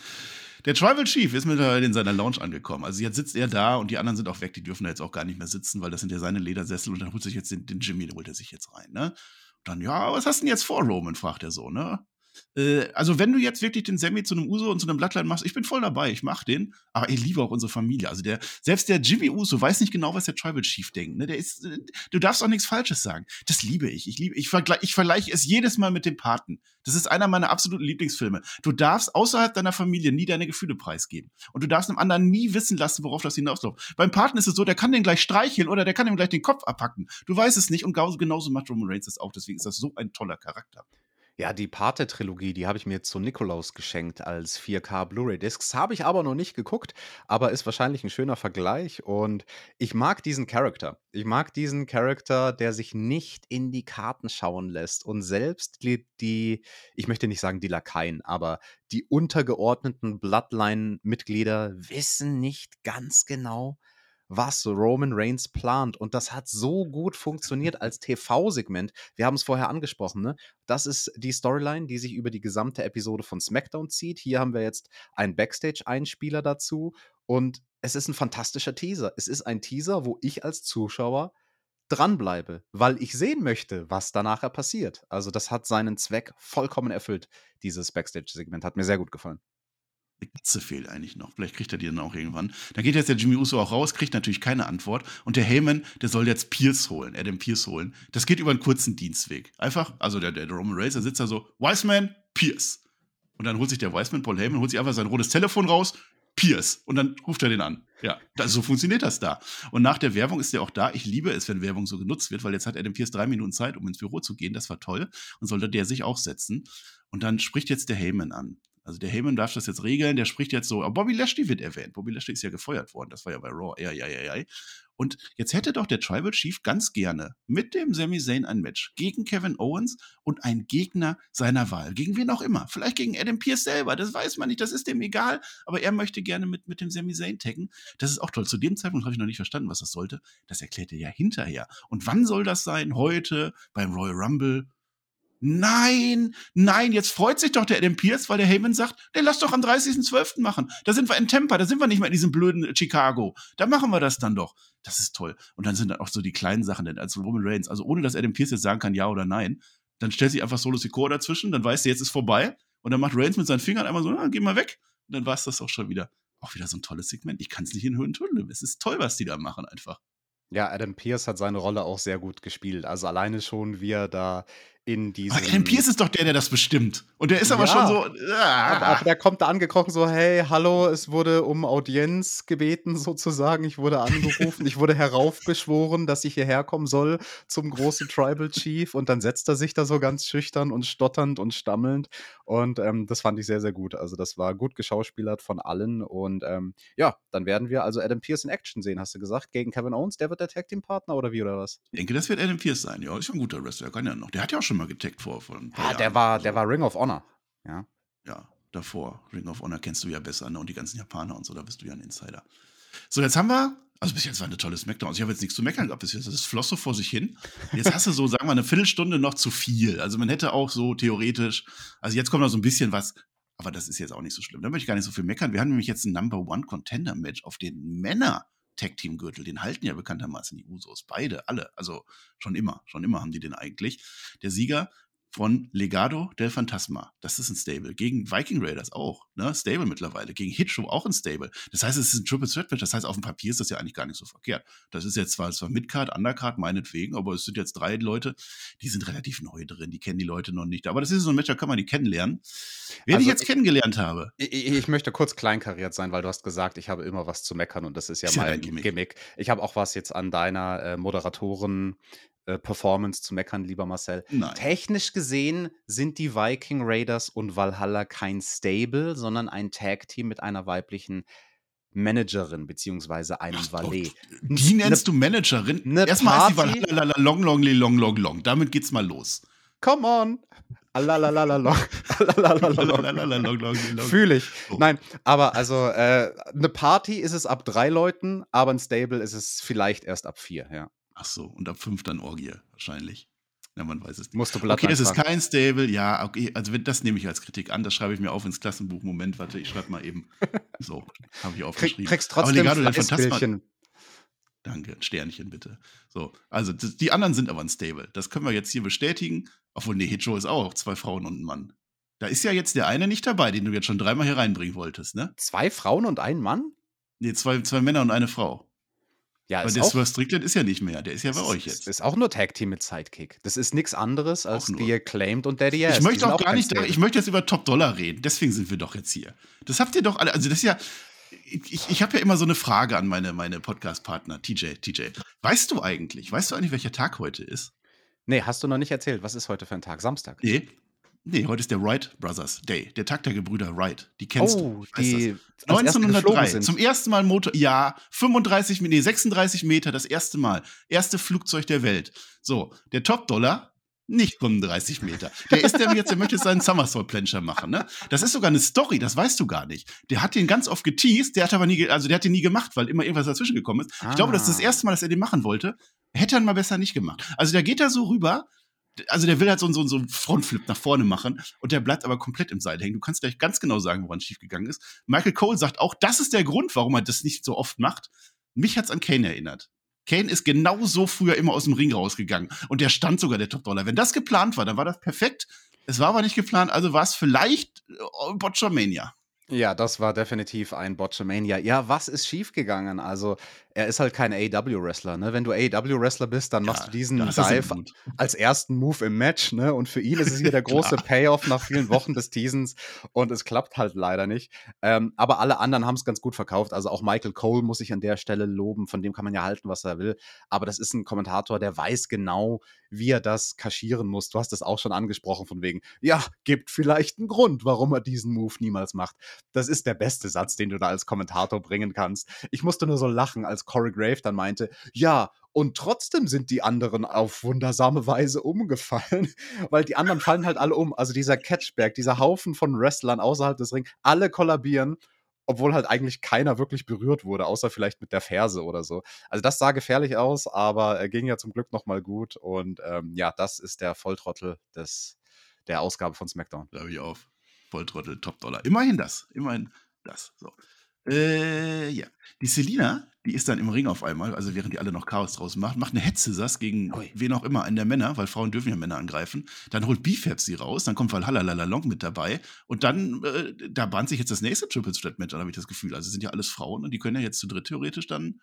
Der Tribal Chief ist mittlerweile in seiner Lounge angekommen. Also jetzt sitzt er da und die anderen sind auch weg. Die dürfen da jetzt auch gar nicht mehr sitzen, weil das sind ja seine Ledersessel und dann holt sich jetzt den, den Jimmy, den holt er sich jetzt rein, ne? Dann, ja, was hast du denn jetzt vor, Roman? fragt er so, ne? Äh, also, wenn du jetzt wirklich den Sammy zu einem Uso und zu einem Bloodline machst, ich bin voll dabei, ich mach den, aber ich liebe auch unsere Familie. Also, der, selbst der Jimmy Uso weiß nicht genau, was der Tribal Chief denkt. Ne? Der ist, äh, du darfst auch nichts Falsches sagen. Das liebe ich. Ich liebe, ich vergleiche ich vergleich es jedes Mal mit dem Paten. Das ist einer meiner absoluten Lieblingsfilme. Du darfst außerhalb deiner Familie nie deine Gefühle preisgeben. Und du darfst einem anderen nie wissen lassen, worauf das hinausläuft. Beim Paten ist es so, der kann den gleich streicheln oder der kann ihm gleich den Kopf abpacken. Du weißt es nicht und genauso macht Roman Reigns das auch. Deswegen ist das so ein toller Charakter. Ja, die Pate-Trilogie, die habe ich mir zu Nikolaus geschenkt als 4K Blu-ray-Discs. Habe ich aber noch nicht geguckt, aber ist wahrscheinlich ein schöner Vergleich. Und ich mag diesen Charakter. Ich mag diesen Charakter, der sich nicht in die Karten schauen lässt und selbst die, die ich möchte nicht sagen die Lakaien, aber die untergeordneten Bloodline-Mitglieder wissen nicht ganz genau, was Roman Reigns plant. Und das hat so gut funktioniert als TV-Segment. Wir haben es vorher angesprochen, ne? Das ist die Storyline, die sich über die gesamte Episode von SmackDown zieht. Hier haben wir jetzt einen Backstage-Einspieler dazu. Und es ist ein fantastischer Teaser. Es ist ein Teaser, wo ich als Zuschauer dranbleibe, weil ich sehen möchte, was danach passiert. Also das hat seinen Zweck vollkommen erfüllt, dieses Backstage-Segment. Hat mir sehr gut gefallen. Die Katze fehlt eigentlich noch. Vielleicht kriegt er die dann auch irgendwann. Dann geht jetzt der Jimmy Uso auch raus, kriegt natürlich keine Antwort. Und der Heyman, der soll jetzt Pierce holen, Adam Pierce holen. Das geht über einen kurzen Dienstweg. Einfach, also der, der Roman Reigns, der sitzt da so, Wiseman, Pierce. Und dann holt sich der Wiseman, Paul Heyman, holt sich einfach sein rotes Telefon raus, Pierce. Und dann ruft er den an. Ja, das, so funktioniert das da. Und nach der Werbung ist er auch da. Ich liebe es, wenn Werbung so genutzt wird, weil jetzt hat Adam Pierce drei Minuten Zeit, um ins Büro zu gehen. Das war toll. Und sollte der sich auch setzen. Und dann spricht jetzt der Heyman an. Also der Heyman darf das jetzt regeln, der spricht jetzt so, aber Bobby Lashley wird erwähnt. Bobby Lashley ist ja gefeuert worden, das war ja bei Raw. Ja, ja, ja, ja. Und jetzt hätte doch der Tribal Chief ganz gerne mit dem Sami Zayn ein Match gegen Kevin Owens und einen Gegner seiner Wahl. Gegen wen auch immer. Vielleicht gegen Adam Pierce selber, das weiß man nicht, das ist dem egal. Aber er möchte gerne mit, mit dem Sami Zayn taggen. Das ist auch toll. Zu dem Zeitpunkt habe ich noch nicht verstanden, was das sollte. Das erklärt er ja hinterher. Und wann soll das sein? Heute? Beim Royal Rumble? Nein, nein, jetzt freut sich doch der Adam Pierce, weil der Heyman sagt, der lass doch am 30.12. machen. Da sind wir in Tampa, da sind wir nicht mehr in diesem blöden Chicago. Da machen wir das dann doch. Das ist toll. Und dann sind dann auch so die kleinen Sachen, denn als Roman Reigns, also ohne dass Adam Pierce jetzt sagen kann, ja oder nein, dann stellt sich einfach Solo Sikoa dazwischen, dann weißt du, jetzt ist vorbei. Und dann macht Reigns mit seinen Fingern einmal so, ah, geh mal weg. Und dann war es das auch schon wieder. Auch wieder so ein tolles Segment. Ich kann es nicht in Höhen tun. Es ist toll, was die da machen einfach. Ja, Adam Pierce hat seine Rolle auch sehr gut gespielt. Also alleine schon, wie er da in diesem. Aber Adam Pierce ist doch der, der das bestimmt. Und der ist aber ja, schon so. Ah. Aber, aber der kommt da angekrochen, so: Hey, hallo, es wurde um Audienz gebeten, sozusagen. Ich wurde angerufen, ich wurde heraufbeschworen, dass ich hierher kommen soll zum großen Tribal Chief. Und dann setzt er sich da so ganz schüchtern und stotternd und stammelnd. Und ähm, das fand ich sehr, sehr gut. Also, das war gut geschauspielert von allen. Und ähm, ja, dann werden wir also Adam Pierce in Action sehen, hast du gesagt, gegen Kevin Owens. Der wird der Tag Team Partner oder wie oder was? Ich denke, das wird Adam Pierce sein. Ja, ist ja ein guter Wrestler. Kann ja noch. Der hat ja auch schon mal getaggt vor. vor ah, der war, der war Ring of Honor. Ja. Ja, davor. Ring of Honor kennst du ja besser, ne? Und die ganzen Japaner und so, da bist du ja ein Insider. So, jetzt haben wir also bis jetzt war eine tolle Smackdown. Also ich habe jetzt nichts zu meckern gehabt bis jetzt. Das floss so vor sich hin. Jetzt hast du so, sagen wir, eine Viertelstunde noch zu viel. Also man hätte auch so theoretisch, also jetzt kommt noch so ein bisschen was, aber das ist jetzt auch nicht so schlimm. Da möchte ich gar nicht so viel meckern. Wir haben nämlich jetzt ein Number One Contender Match auf den Männer Tag Team Gürtel. Den halten ja bekanntermaßen die Usos. Beide, alle. Also schon immer, schon immer haben die den eigentlich. Der Sieger von Legado del Fantasma. Das ist ein Stable. Gegen Viking Raiders auch. Ne? Stable mittlerweile. Gegen Hitshow auch ein Stable. Das heißt, es ist ein Triple Threat Match. Das heißt, auf dem Papier ist das ja eigentlich gar nicht so verkehrt. Das ist jetzt zwar, zwar Midcard, Undercard, meinetwegen, aber es sind jetzt drei Leute, die sind relativ neu drin. Die kennen die Leute noch nicht. Aber das ist so ein Match, da kann man die kennenlernen. Wer also ich jetzt ich, kennengelernt habe. Ich, ich, möchte kurz kleinkariert sein, weil du hast gesagt, ich habe immer was zu meckern und das ist ja ist mein ja Gimmick. Gimmick. Ich habe auch was jetzt an deiner äh, Moderatoren äh, Performance zu meckern, lieber Marcel. Nein. Technisch gesehen sind die Viking Raiders und Valhalla kein Stable, sondern ein Tag-Team mit einer weiblichen Managerin beziehungsweise einem Ach, Valet. Die nennst ne, du Managerin? Ne Erstmal ist die Valhalla long, long, long, long, long. Damit geht's mal los. Come on. Fühle ich. Nein, aber also äh, eine Party ist es ab drei Leuten, aber ein Stable ist es vielleicht erst ab vier, ja. Ach so, und ab fünf dann Orgie wahrscheinlich. Ja, man weiß es nicht. Musst du okay, das ist kein Stable. Ja, okay, also das nehme ich als Kritik an. Das schreibe ich mir auf ins Klassenbuch. Moment, warte, ich schreibe mal eben. So, habe ich aufgeschrieben. Kriegst trotzdem aber Legado Phantasma. Danke, ein Sternchen bitte. So, also die anderen sind aber ein Stable. Das können wir jetzt hier bestätigen. Obwohl, nee, Hitcho ist auch zwei Frauen und ein Mann. Da ist ja jetzt der eine nicht dabei, den du jetzt schon dreimal hier reinbringen wolltest, ne? Zwei Frauen und ein Mann? Nee, zwei, zwei Männer und eine Frau. Ja, Aber der Swerve Strickland ist ja nicht mehr, der ist ja bei euch jetzt. Ist auch nur Tag Team mit Sidekick. Das ist nichts anderes als die Acclaimed und Daddy Ass. Ich möchte auch gar nicht, da, ich möchte jetzt über Top Dollar reden. Deswegen sind wir doch jetzt hier. Das habt ihr doch alle, also das ist ja, ich, ich habe ja immer so eine Frage an meine, meine Podcast-Partner, TJ, TJ. Weißt du eigentlich, weißt du eigentlich, welcher Tag heute ist? Nee, hast du noch nicht erzählt. Was ist heute für ein Tag? Samstag? Nee, Nee, heute ist der Wright Brothers Day, der Tag der Gebrüder Wright. Die kennst oh, du. Die 1903, zum ersten Mal Motor, ja, 35, nee, 36 Meter, das erste Mal. Erste Flugzeug der Welt. So, der Top-Dollar, nicht 35 Meter. Der ist der jetzt, der möchte seinen Somersault-Plancher machen, ne? Das ist sogar eine Story, das weißt du gar nicht. Der hat den ganz oft geteased, der hat aber nie, also der hat den nie gemacht, weil immer irgendwas dazwischen gekommen ist. Ah. Ich glaube, das ist das ah. erste Mal, dass er den machen wollte. Hätte er ihn mal besser nicht gemacht. Also der geht da so rüber, also der will halt so, so, so einen Frontflip nach vorne machen und der bleibt aber komplett im Seil hängen. Du kannst gleich ganz genau sagen, woran es schiefgegangen ist. Michael Cole sagt auch, das ist der Grund, warum er das nicht so oft macht. Mich hat's an Kane erinnert. Kane ist genau so früher immer aus dem Ring rausgegangen und der stand sogar der Top-Dollar. Wenn das geplant war, dann war das perfekt. Es war aber nicht geplant, also war es vielleicht äh, Botchamania. Ja, das war definitiv ein Botchamania. Ja, was ist schiefgegangen? Also, er ist halt kein AEW-Wrestler. Ne? Wenn du AEW-Wrestler bist, dann machst du diesen Dive als ersten Move im Match. Ne? Und für ihn ist es hier der große Payoff nach vielen Wochen des Teasens. Und es klappt halt leider nicht. Ähm, aber alle anderen haben es ganz gut verkauft. Also auch Michael Cole muss ich an der Stelle loben. Von dem kann man ja halten, was er will. Aber das ist ein Kommentator, der weiß genau, wie er das kaschieren muss. Du hast das auch schon angesprochen, von wegen, ja, gibt vielleicht einen Grund, warum er diesen Move niemals macht. Das ist der beste Satz, den du da als Kommentator bringen kannst. Ich musste nur so lachen, als Corey Grave dann meinte, ja, und trotzdem sind die anderen auf wundersame Weise umgefallen, weil die anderen fallen halt alle um. Also dieser Catchberg, dieser Haufen von Wrestlern außerhalb des Rings, alle kollabieren, obwohl halt eigentlich keiner wirklich berührt wurde, außer vielleicht mit der Ferse oder so. Also das sah gefährlich aus, aber er ging ja zum Glück nochmal gut und ähm, ja, das ist der Volltrottel des der Ausgabe von SmackDown. Da ich auf. Volltrottel, Top-Dollar. Immerhin das. Immerhin das. So. Äh, ja. Die Selina, die ist dann im Ring auf einmal, also während die alle noch Chaos draußen machen, macht eine Scissors gegen Ui. wen auch immer, einen der Männer, weil Frauen dürfen ja Männer angreifen. Dann holt Beefhead sie raus, dann kommt Valhalla Long mit dabei und dann, äh, da bahnt sich jetzt das nächste Triple Threat Match an, habe ich das Gefühl. Also sind ja alles Frauen und die können ja jetzt zu dritt theoretisch dann.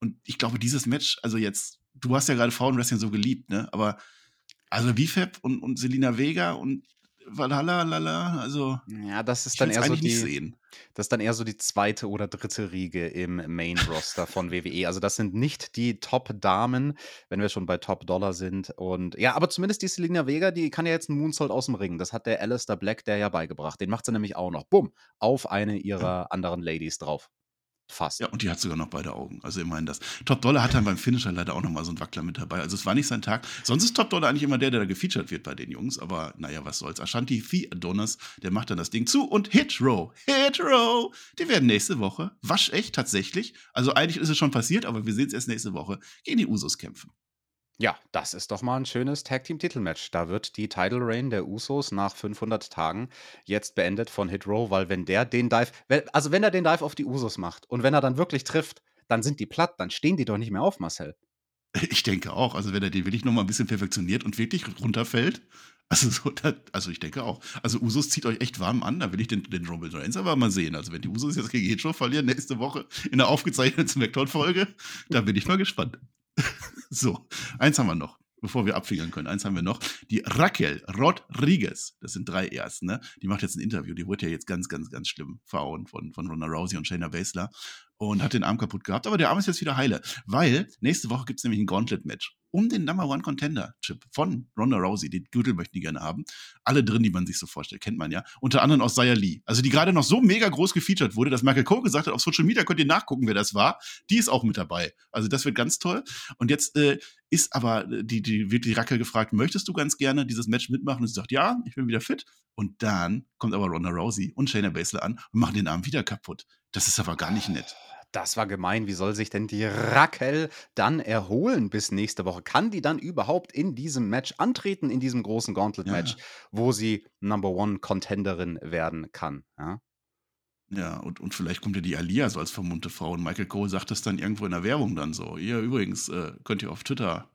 Und ich glaube, dieses Match, also jetzt, du hast ja gerade Frauenwrestling so geliebt, ne? Aber also Beefhead und, und Selina Vega und Valhalla, lala, also Ja, das ist dann eher so die, das ist dann eher so die zweite oder dritte Riege im Main-Roster von WWE. Also das sind nicht die Top-Damen, wenn wir schon bei Top-Dollar sind. Und ja, aber zumindest die Selena Vega, die kann ja jetzt einen Moonsault aus dem Ring. Das hat der Alistair Black der ja beigebracht. Den macht sie nämlich auch noch. Bumm, auf eine ihrer anderen Ladies drauf. Fast. Ja, und die hat sogar noch beide Augen. Also immerhin das. Top Dollar hat dann beim Finisher leider auch noch mal so einen Wackler mit dabei. Also es war nicht sein Tag. Sonst ist Top Dollar eigentlich immer der, der da gefeatured wird bei den Jungs. Aber naja, was soll's. Ashanti Fee Adonis, der macht dann das Ding zu. Und Hit Row, Hit Row, die werden nächste Woche, waschecht tatsächlich, also eigentlich ist es schon passiert, aber wir sehen es erst nächste Woche, gegen die Usos kämpfen. Ja, das ist doch mal ein schönes Tag-Team-Titelmatch. Da wird die Title Reign der Usos nach 500 Tagen jetzt beendet von Hit Row, weil wenn der den Dive, also wenn er den Dive auf die Usos macht und wenn er dann wirklich trifft, dann sind die platt, dann stehen die doch nicht mehr auf, Marcel. Ich denke auch. Also wenn er den wirklich noch mal ein bisschen perfektioniert und wirklich runterfällt, also, so, also ich denke auch. Also Usos zieht euch echt warm an, da will ich den, den Roman Reigns aber mal sehen. Also wenn die Usos jetzt gegen Hitro verlieren nächste Woche in der aufgezeichneten Smackdown-Folge, da bin ich mal gespannt. so, eins haben wir noch, bevor wir abfingern können. Eins haben wir noch. Die Raquel Rodriguez, das sind drei erst, ne? Die macht jetzt ein Interview. Die wurde ja jetzt ganz, ganz, ganz schlimm verhauen von, von Ronda Rousey und Shayna Baszler und hat den Arm kaputt gehabt. Aber der Arm ist jetzt wieder heile, weil nächste Woche gibt es nämlich ein Gauntlet-Match um den Number One Contender-Chip von Ronda Rousey. Den Gürtel möchten die gerne haben. Alle drin, die man sich so vorstellt, kennt man ja. Unter anderem aus Zaya Lee. Also die gerade noch so mega groß gefeatured wurde, dass Michael Cole gesagt hat, auf Social Media könnt ihr nachgucken, wer das war. Die ist auch mit dabei. Also das wird ganz toll. Und jetzt äh, ist aber äh, die, die, wird die Rackel gefragt, möchtest du ganz gerne dieses Match mitmachen? Und sie sagt, ja, ich bin wieder fit. Und dann kommt aber Ronda Rousey und Shayna Baszler an und machen den Arm wieder kaputt. Das ist aber gar nicht nett. Das war gemein. Wie soll sich denn die Raquel dann erholen bis nächste Woche? Kann die dann überhaupt in diesem Match antreten, in diesem großen Gauntlet-Match, wo sie Number One Contenderin werden kann? Ja? Ja, und, und vielleicht kommt ja die Alia so als vermummte Frau und Michael Cole sagt das dann irgendwo in der Werbung dann so. Ja, übrigens, äh, könnt ihr auf Twitter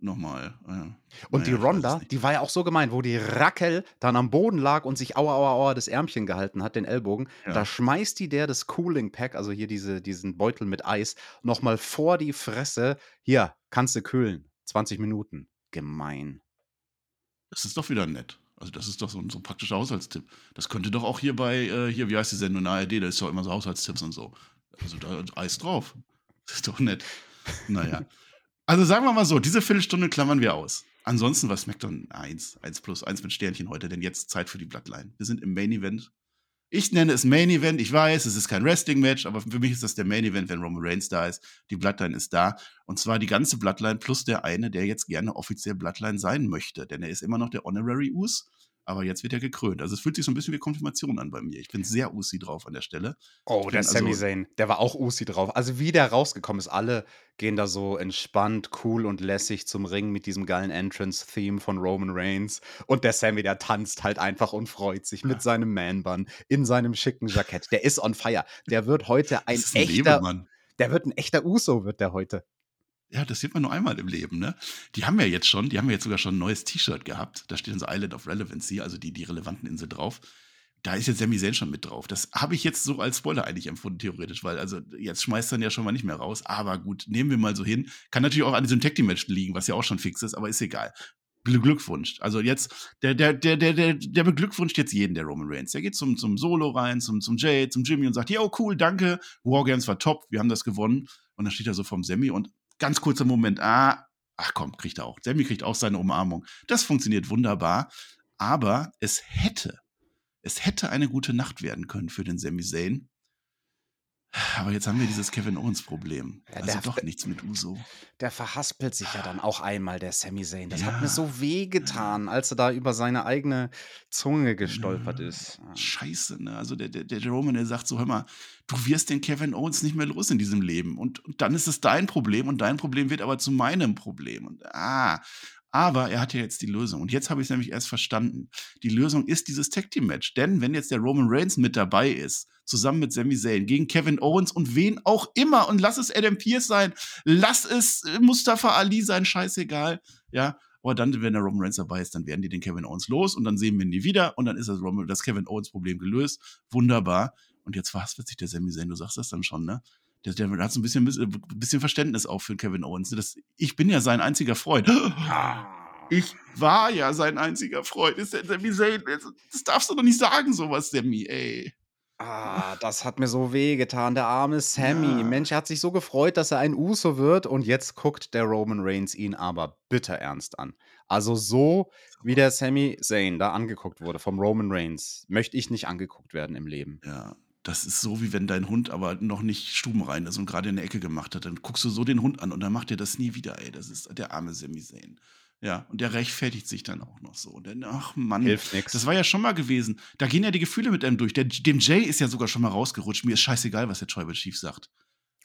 nochmal. Äh, Und naja, die Ronda, die war ja auch so gemein, wo die Raquel dann am Boden lag und sich aua, aua, aua das Ärmchen gehalten hat, den Ellbogen. Ja. Da schmeißt die der das Cooling Pack, also hier diese, diesen Beutel mit Eis, nochmal vor die Fresse. Hier, kannst du kühlen. 20 Minuten. Gemein. Das ist doch wieder nett. Also, das ist doch so ein, so ein praktischer Haushaltstipp. Das könnte doch auch hier bei, äh, hier, wie heißt die Sendung, ARD, da ist doch immer so Haushaltstipps und so. Also, da ist Eis drauf. Das ist doch nett. Naja. Also, sagen wir mal so, diese Viertelstunde klammern wir aus. Ansonsten war SmackDown 1, 1 plus 1 mit Sternchen heute, denn jetzt Zeit für die Bloodline. Wir sind im Main Event. Ich nenne es Main Event. Ich weiß, es ist kein Wrestling-Match, aber für mich ist das der Main Event, wenn Roman Reigns da ist. Die Bloodline ist da. Und zwar die ganze Bloodline plus der eine, der jetzt gerne offiziell Bloodline sein möchte. Denn er ist immer noch der Honorary Us. Aber jetzt wird er gekrönt. Also es fühlt sich so ein bisschen wie Konfirmation an bei mir. Ich bin sehr Usi drauf an der Stelle. Oh, der also- Zayn, der war auch Usi drauf. Also wie der rausgekommen ist, alle gehen da so entspannt, cool und lässig zum Ring mit diesem geilen Entrance-Theme von Roman Reigns. Und der Sammy, der tanzt halt einfach und freut sich mit seinem Man-Bun in seinem schicken Jackett. Der ist on fire. Der wird heute ein ein echter, Lebemann. der wird ein echter Uso, wird der heute. Ja, das sieht man nur einmal im Leben, ne? Die haben ja jetzt schon, die haben ja jetzt sogar schon ein neues T-Shirt gehabt. Da steht dann so Island of Relevancy, also die, die relevanten Insel drauf. Da ist jetzt Sami Zayn schon mit drauf. Das habe ich jetzt so als Spoiler eigentlich empfunden, theoretisch, weil also jetzt schmeißt dann ja schon mal nicht mehr raus. Aber gut, nehmen wir mal so hin. Kann natürlich auch an diesem Tag Match liegen, was ja auch schon fix ist, aber ist egal. Gl- Glückwunsch. Also jetzt, der, der, der, der, der, der beglückwünscht jetzt jeden, der Roman Reigns. Der geht zum, zum Solo rein, zum, zum Jay, zum Jimmy und sagt, yo, cool, danke. Wargames war top, wir haben das gewonnen. Und dann steht er so vom Sammy und ganz kurzer Moment, ah, ach komm, kriegt er auch. Sammy kriegt auch seine Umarmung. Das funktioniert wunderbar. Aber es hätte, es hätte eine gute Nacht werden können für den Sami Zayn. Aber jetzt haben wir dieses Kevin Owens Problem. Ja, also doch nichts mit Uso. Der verhaspelt sich ja dann auch einmal, der Sami Zayn. Das hat Ja. mir so weh getan, als er da über seine eigene Zunge gestolpert ist. Ja. Scheiße, ne? Also der, der, der Roman, der sagt so, hör mal, du wirst den Kevin Owens nicht mehr los in diesem Leben. Und, und dann ist es dein Problem und dein Problem wird aber zu meinem Problem. Und ah, Aber er hat ja jetzt die Lösung. Und jetzt habe ich es nämlich erst verstanden. Die Lösung ist dieses Tag Team Match. Denn wenn jetzt der Roman Reigns mit dabei ist, zusammen mit Sami Zayn, gegen Kevin Owens und wen auch immer, und lass es Adam Pierce sein, lass es Mustafa Ali sein, scheißegal, ja. Aber dann, wenn der Roman Reigns dabei ist, dann werden die den Kevin Owens los und dann sehen wir ihn nie wieder und dann ist das, Roman, das Kevin Owens Problem gelöst. Wunderbar. Und jetzt verhaspelt sich der Sami Zayn, du sagst das dann schon, ne? Der, der hat so ein bisschen, bisschen Verständnis auch für Kevin Owens. Das, ich bin ja sein einziger Freund. Ich war ja sein einziger Freund. Ist der Sammy Zayn. Das darfst du doch nicht sagen, sowas, Sammy, ey. Ah, das hat mir so weh getan, der arme Sammy. Ja. Mensch, er hat sich so gefreut, dass er ein Uso wird und jetzt guckt der Roman Reigns ihn aber bitter ernst an. Also so, wie der Sammy Zayn da angeguckt wurde vom Roman Reigns, möchte ich nicht angeguckt werden im Leben. Ja, das ist so, wie wenn dein Hund aber noch nicht stubenrein ist und gerade in der Ecke gemacht hat. Dann guckst du so den Hund an und dann macht er das nie wieder, ey. Das ist der arme Sami Zayn. Ja, und der rechtfertigt sich dann auch noch so. Und dann, ach Mann, Hilft nix. das war ja schon mal gewesen. Da gehen ja die Gefühle mit einem durch. Der, dem Jay ist ja sogar schon mal rausgerutscht. Mir ist scheißegal, was der Tribal Chief sagt.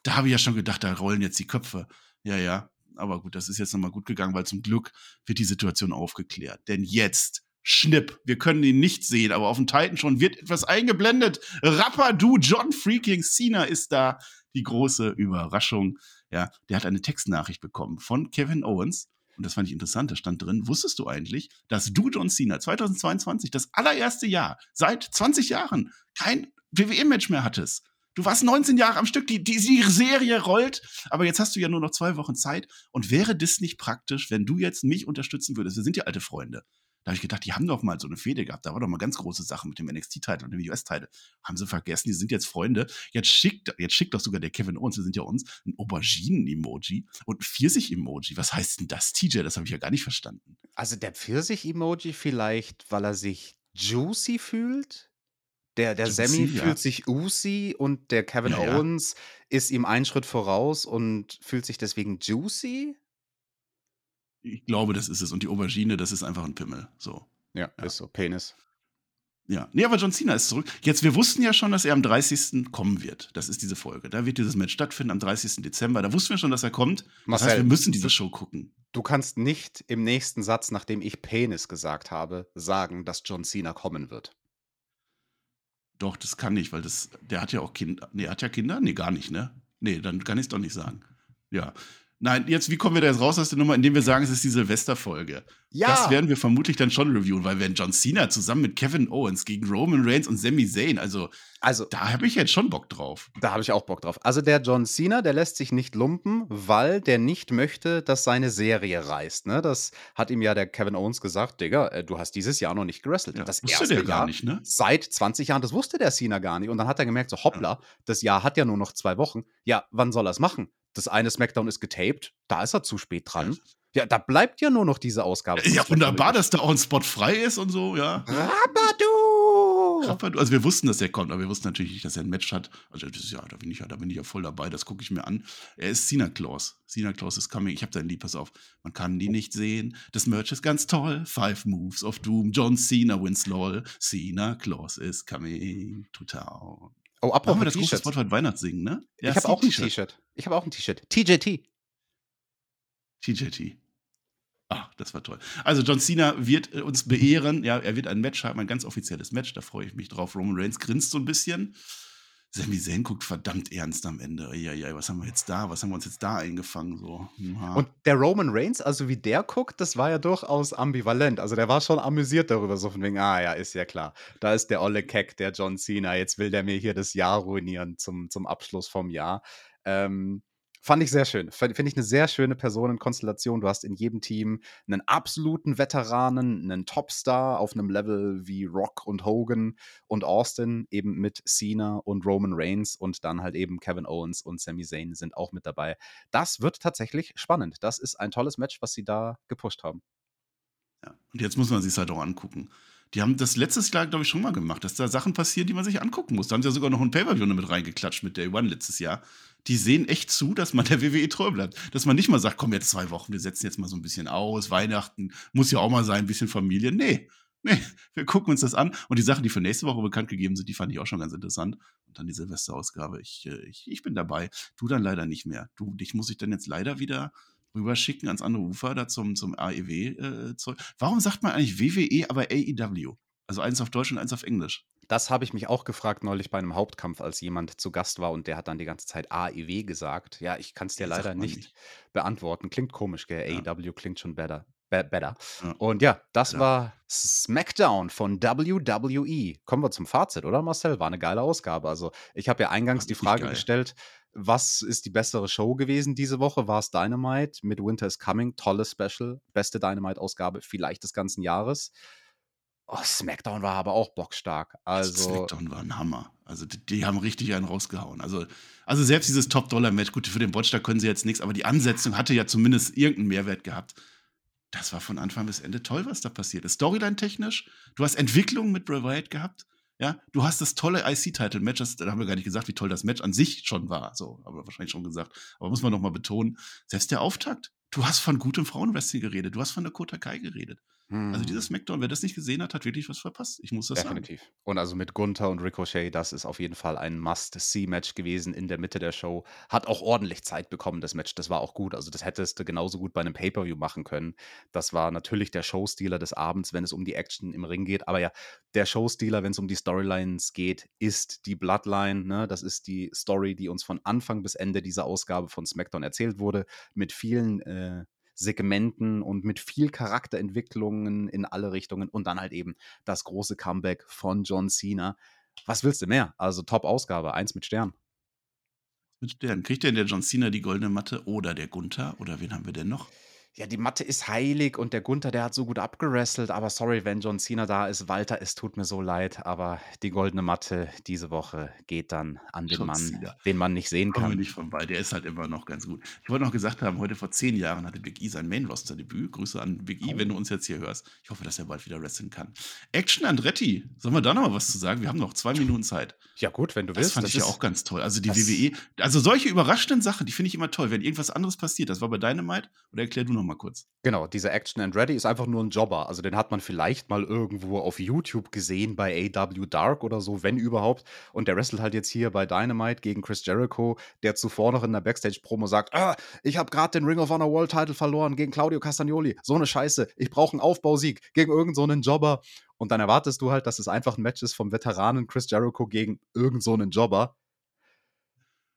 Da habe ich ja schon gedacht, da rollen jetzt die Köpfe. Ja, ja. Aber gut, das ist jetzt nochmal gut gegangen, weil zum Glück wird die Situation aufgeklärt. Denn jetzt, Schnipp, wir können ihn nicht sehen, aber auf dem Titan schon wird etwas eingeblendet. Rapper Du, John Freaking Cena ist da. Die große Überraschung. Ja, der hat eine Textnachricht bekommen von Kevin Owens. Und das fand ich interessant, da stand drin, wusstest du eigentlich, dass du, John Cena, 2022, das allererste Jahr, seit 20 Jahren, kein WWE-Match mehr hattest? Du warst 19 Jahre am Stück, die, die, die Serie rollt, aber jetzt hast du ja nur noch zwei Wochen Zeit. Und wäre das nicht praktisch, wenn du jetzt mich unterstützen würdest? Wir sind ja alte Freunde. Da habe ich gedacht, die haben doch mal so eine Fehde gehabt. Da war doch mal ganz große Sache mit dem NXT-Titel und dem US-Titel. Haben sie vergessen, die sind jetzt Freunde. Jetzt schickt, jetzt schickt doch sogar der Kevin Owens, wir sind ja uns, ein Auberginen-Emoji und ein Pfirsich-Emoji. Was heißt denn das, TJ? Das habe ich ja gar nicht verstanden. Also der Pfirsich-Emoji vielleicht, weil er sich juicy fühlt? Der, der Juicy, Sammy ja. fühlt sich Uzi und der Kevin Ja, ja. Owens ist ihm einen Schritt voraus und fühlt sich deswegen juicy? Ich glaube, das ist es. Und die Aubergine, das ist einfach ein Pimmel. So. Ja, Ja. ist so. Penis. Ja. Nee, aber John Cena ist zurück. Jetzt, wir wussten ja schon, dass er am 30. kommen wird. Das ist diese Folge. Da wird dieses Match stattfinden am 30. Dezember. Da wussten wir schon, dass er kommt. Das Marcel, heißt, wir müssen diese Show gucken. Du kannst nicht im nächsten Satz, nachdem ich Penis gesagt habe, sagen, dass John Cena kommen wird. Doch, das kann ich, weil das, der hat ja auch Kinder. Nee, hat ja Kinder? Nee, gar nicht, ne? Nee, dann kann ich es doch nicht sagen. Ja. Nein, jetzt, wie kommen wir da jetzt raus aus der Nummer, indem wir sagen, es ist die Silvesterfolge? Das werden wir vermutlich dann schon reviewen, weil wenn John Cena zusammen mit Kevin Owens gegen Roman Reigns und Sami Zayn, also also da habe ich jetzt schon Bock drauf. Da habe ich auch Bock drauf. Also der John Cena, der lässt sich nicht lumpen, weil der nicht möchte, dass seine Serie reißt. Ne? Das hat ihm ja der Kevin Owens gesagt, Digga, äh, du hast dieses Jahr noch nicht gewrestelt. Ja, das wusste erste der gar Jahr nicht, ne? seit 20 Jahren, das wusste der Cena gar nicht. Und dann hat er gemerkt, so hoppla, das Jahr hat ja nur noch zwei Wochen. Ja, wann soll er es machen? Das eine Smackdown ist getaped, da ist er zu spät dran. Ja, da bleibt ja nur noch diese Ausgabe. Ja, wunderbar, dass da auch ein Spot frei ist und so, ja. Rabadu! Rapper, Also wir wussten, dass er kommt, aber wir wussten natürlich nicht, dass er ein Match hat. Also das ist ja, da bin ich ja, da bin ich ja voll dabei. Das gucke ich mir an. Er ist Cena Claus. Cena Claus is coming. Ich habe dein Lied, pass auf. Man kann die nicht sehen. Das Merch ist ganz toll. Five Moves of Doom. John Cena wins lol. Cena Claus is coming to town. Oh, apropos das große T-Shirts. Spotlight Weihnachtssingen, ne? Ich habe auch ein T-Shirt. Ich habe auch ein T-Shirt. TJT. TJT. Ah, das war toll. Also John Cena wird äh, uns beehren. Ja, er wird ein Match haben, ein ganz offizielles Match. Da freue ich mich drauf. Roman Reigns grinst so ein bisschen. Sami Zayn guckt verdammt ernst am Ende. Ja, ja, was haben wir jetzt da? Was haben wir uns jetzt da eingefangen? So. Ja. Und der Roman Reigns, also wie der guckt, das war ja durchaus ambivalent. Also der war schon amüsiert darüber, so von wegen, ah ja, ist ja klar. Da ist der olle Keck, der John Cena. Jetzt will der mir hier das Jahr ruinieren zum, zum Abschluss vom Jahr. Ähm, fand ich sehr schön. Finde ich eine sehr schöne Personenkonstellation. Du hast in jedem Team einen absoluten Veteranen, einen Topstar auf einem Level wie Rock und Hogan und Austin, eben mit Cena und Roman Reigns und dann halt eben Kevin Owens und Sami Zayn sind auch mit dabei. Das wird tatsächlich spannend. Das ist ein tolles Match, was sie da gepusht haben. ja. Und jetzt muss man sich halt auch angucken. Die haben das letztes Jahr, glaube ich, schon mal gemacht, dass da Sachen passieren, die man sich angucken muss. Da haben sie ja sogar noch ein Pay-Per-View mit reingeklatscht mit Day One letztes Jahr. Die sehen echt zu, dass man der WWE treu bleibt. Dass man nicht mal sagt, komm, jetzt zwei Wochen, wir setzen jetzt mal so ein bisschen aus, Weihnachten, muss ja auch mal sein, ein bisschen Familie. Nee, nee, wir gucken uns das an. Und die Sachen, die für nächste Woche bekannt gegeben sind, die fand ich auch schon ganz interessant. Und dann die Silvesterausgabe. Ich, äh, ich, ich bin dabei. Du dann leider nicht mehr. Du, dich muss ich dann jetzt leider wieder rüberschicken ans andere Ufer, da zum, zum AEW-Zeug. Äh, Warum sagt man eigentlich WWE, aber AEW? Also eins auf Deutsch und eins auf Englisch. Das habe ich mich auch gefragt neulich bei einem Hauptkampf, als jemand zu Gast war und der hat dann die ganze Zeit AEW gesagt. Ja, ich kann es dir Ja, leider nicht, nicht. beantworten. Klingt komisch, gell? Ja. AEW klingt schon better. Be better. Und ja, das Ja. war SmackDown von WWE. Kommen wir zum Fazit, oder Marcel? War eine geile Ausgabe. Also, ich habe ja eingangs die Frage geil. gestellt, was ist die bessere Show gewesen diese Woche? War es Dynamite mit Winter is Coming? Tolles Special. Beste Dynamite-Ausgabe vielleicht des ganzen Jahres. Oh, SmackDown war aber auch bockstark. Also, Also, Smackdown war ein Hammer. Also die, die haben richtig einen rausgehauen. Also, also selbst dieses Top-Dollar-Match, gut, für den Watch, da können sie jetzt nichts, aber die Ansetzung hatte ja zumindest irgendeinen Mehrwert gehabt. Das war von Anfang bis Ende toll, was da passiert ist. Storyline-technisch, du hast Entwicklung mit Bray Wyatt gehabt. Ja, du hast das tolle IC-Title-Match, da haben wir gar nicht gesagt, wie toll das Match an sich schon war. So, haben wir wahrscheinlich schon gesagt. Aber muss man noch mal betonen, selbst der Auftakt. Du hast von gutem Frauenwrestling geredet, du hast von der Kotakai geredet. Also hm. dieses Smackdown, wer das nicht gesehen hat, hat wirklich was verpasst. Ich muss das sagen. Definitiv. Und also mit Gunther und Ricochet, das ist auf jeden Fall ein Must-See-Match gewesen in der Mitte der Show. Hat auch ordentlich Zeit bekommen, das Match. Das war auch gut. Also, das hättest du genauso gut bei einem Pay-Per-View machen können. Das war natürlich der Showstealer des Abends, wenn es um die Action im Ring geht. Aber ja, der Showstealer, wenn es um die Storylines geht, ist die Bloodline. Ne? Das ist die Story, die uns von Anfang bis Ende dieser Ausgabe von SmackDown erzählt wurde. Mit vielen äh, Segmenten und mit viel Charakterentwicklungen in alle Richtungen und dann halt eben das große Comeback von John Cena. Was willst du mehr? Also Top-Ausgabe, eins mit Stern. Mit Sternen. Kriegt denn der John Cena die goldene Matte oder der Gunther? Oder wen haben wir denn noch? Ja, die Matte ist heilig und der Gunther, der hat so gut abgerasselt, aber sorry, wenn John Cena da ist. Walter, es tut mir so leid, aber die goldene Matte diese Woche geht dann an den John Mann, Cena. den man nicht sehen Kommen wir kann. nicht vorbei. Der ist halt immer noch ganz gut. Ich wollte noch gesagt haben, heute vor zehn Jahren hatte Big E sein Main-Roster-Debüt. Grüße an Big E, Oh. wenn du uns jetzt hier hörst. Ich hoffe, dass er bald wieder wresteln kann. Action Andretti. Sollen wir da noch mal was zu sagen? Wir haben noch zwei Minuten Zeit. Ja, gut, wenn du Das willst. fand ich ja auch ganz toll. Also die das- WWE, also solche überraschenden Sachen, die finde ich immer toll. Wenn irgendwas anderes passiert, das war bei Dynamite. Oder erklär du noch mal kurz. Genau, dieser Action and Ready ist einfach nur ein Jobber. Also den hat man vielleicht mal irgendwo auf YouTube gesehen bei AW Dark oder so, wenn überhaupt. Und der wrestelt halt jetzt hier bei Dynamite gegen Chris Jericho, der zuvor noch in der Backstage-Promo sagt, ah, ich habe gerade den Ring of Honor World Title verloren gegen Claudio Castagnoli. So eine Scheiße. Ich brauche einen Aufbausieg gegen irgendeinen so einen Jobber. Und dann erwartest du halt, dass es einfach ein Match ist vom Veteranen Chris Jericho gegen irgendeinen so einen Jobber.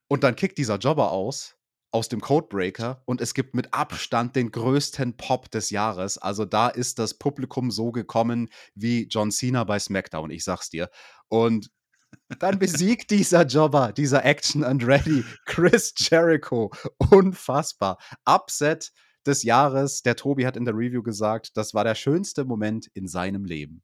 Und dann kickt dieser Jobber aus aus dem Codebreaker und es gibt mit Abstand den größten Pop des Jahres. Also da ist das Publikum so gekommen wie John Cena bei SmackDown, ich sag's dir. Und dann besiegt dieser Jobber, dieser Action and Ready, Chris Jericho. Unfassbar. Upset des Jahres. Der Tobi hat in der Review gesagt, das war der schönste Moment in seinem Leben.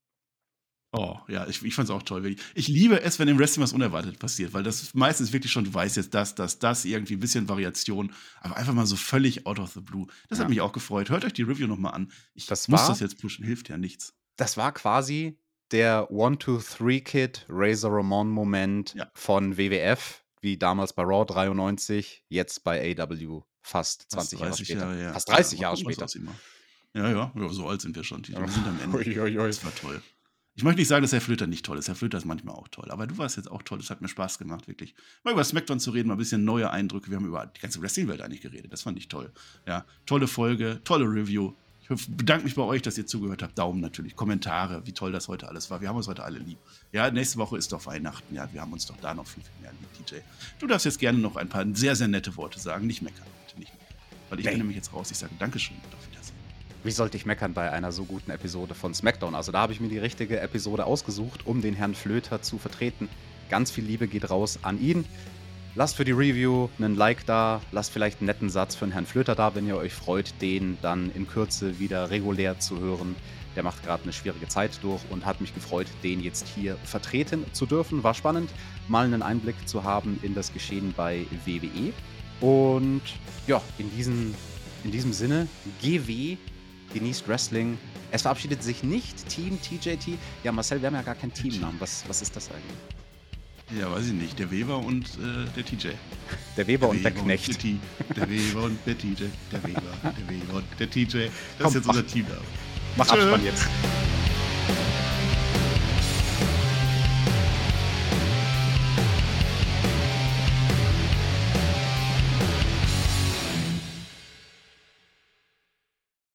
Oh, ja, ich, ich fand es auch toll. wirklich. Ich liebe es, wenn im Wrestling was unerwartet passiert, weil das meistens wirklich schon, du weißt jetzt das, das, das, irgendwie ein bisschen Variation, aber einfach mal so völlig out of the blue. Das Ja. hat mich auch gefreut. Hört euch die Review nochmal an. Ich Das muss war- das jetzt pushen, hilft ja nichts. das war quasi der One-Two-Three-Kid Razor Ramon-Moment Ja. von WWF, wie damals bei Raw 93, jetzt bei AW fast 20 Jahre später. ja. Fast 30 Ja, Jahre später. Ja, ja, so alt sind wir schon. Wir sind am Ende. Das war toll. Ich möchte nicht sagen, dass Herr Flöter nicht toll ist. Herr Flöter ist manchmal auch toll. Aber du warst jetzt auch toll. Das hat mir Spaß gemacht, wirklich. Mal über SmackDown zu reden, mal ein bisschen neue Eindrücke. Wir haben über die ganze Wrestling-Welt eigentlich geredet. Das fand ich toll. Ja, tolle Folge, tolle Review. Ich bedanke mich bei euch, dass ihr zugehört habt. Daumen natürlich, Kommentare, wie toll das heute alles war. Wir haben uns heute alle lieb. Ja, nächste Woche ist doch Weihnachten. Ja, wir haben uns doch da noch viel, viel mehr lieb, DJ. Du darfst jetzt gerne noch ein paar sehr, sehr nette Worte sagen. Nicht meckern, bitte nicht meckern. Weil ich Nee. bin nämlich jetzt raus. Ich sage Dankeschön Wiedersehen. Wie sollte ich meckern bei einer so guten Episode von SmackDown? Also da habe ich mir die richtige Episode ausgesucht, um den Herrn Flöter zu vertreten. Ganz viel Liebe geht raus an ihn. Lasst für die Review einen Like da, lasst vielleicht einen netten Satz für den Herrn Flöter da, wenn ihr euch freut, den dann in Kürze wieder regulär zu hören. Der macht gerade eine schwierige Zeit durch und hat mich gefreut, den jetzt hier vertreten zu dürfen. War spannend, mal einen Einblick zu haben in das Geschehen bei WWE. Und ja, in, diesen, in diesem Sinne, GW genießt Wrestling. Es verabschiedet sich nicht Team TJT. Ja, Marcel, wir haben ja gar keinen Teamnamen. Was, was ist das eigentlich? Ja, weiß ich nicht. Der Weber und äh, der TJ. Der Weber und der Knecht. der, Weber und der TJ. Der Weber, der Weber und der TJ. Das Komm, ist jetzt unser Team da. Mach. Abspann jetzt.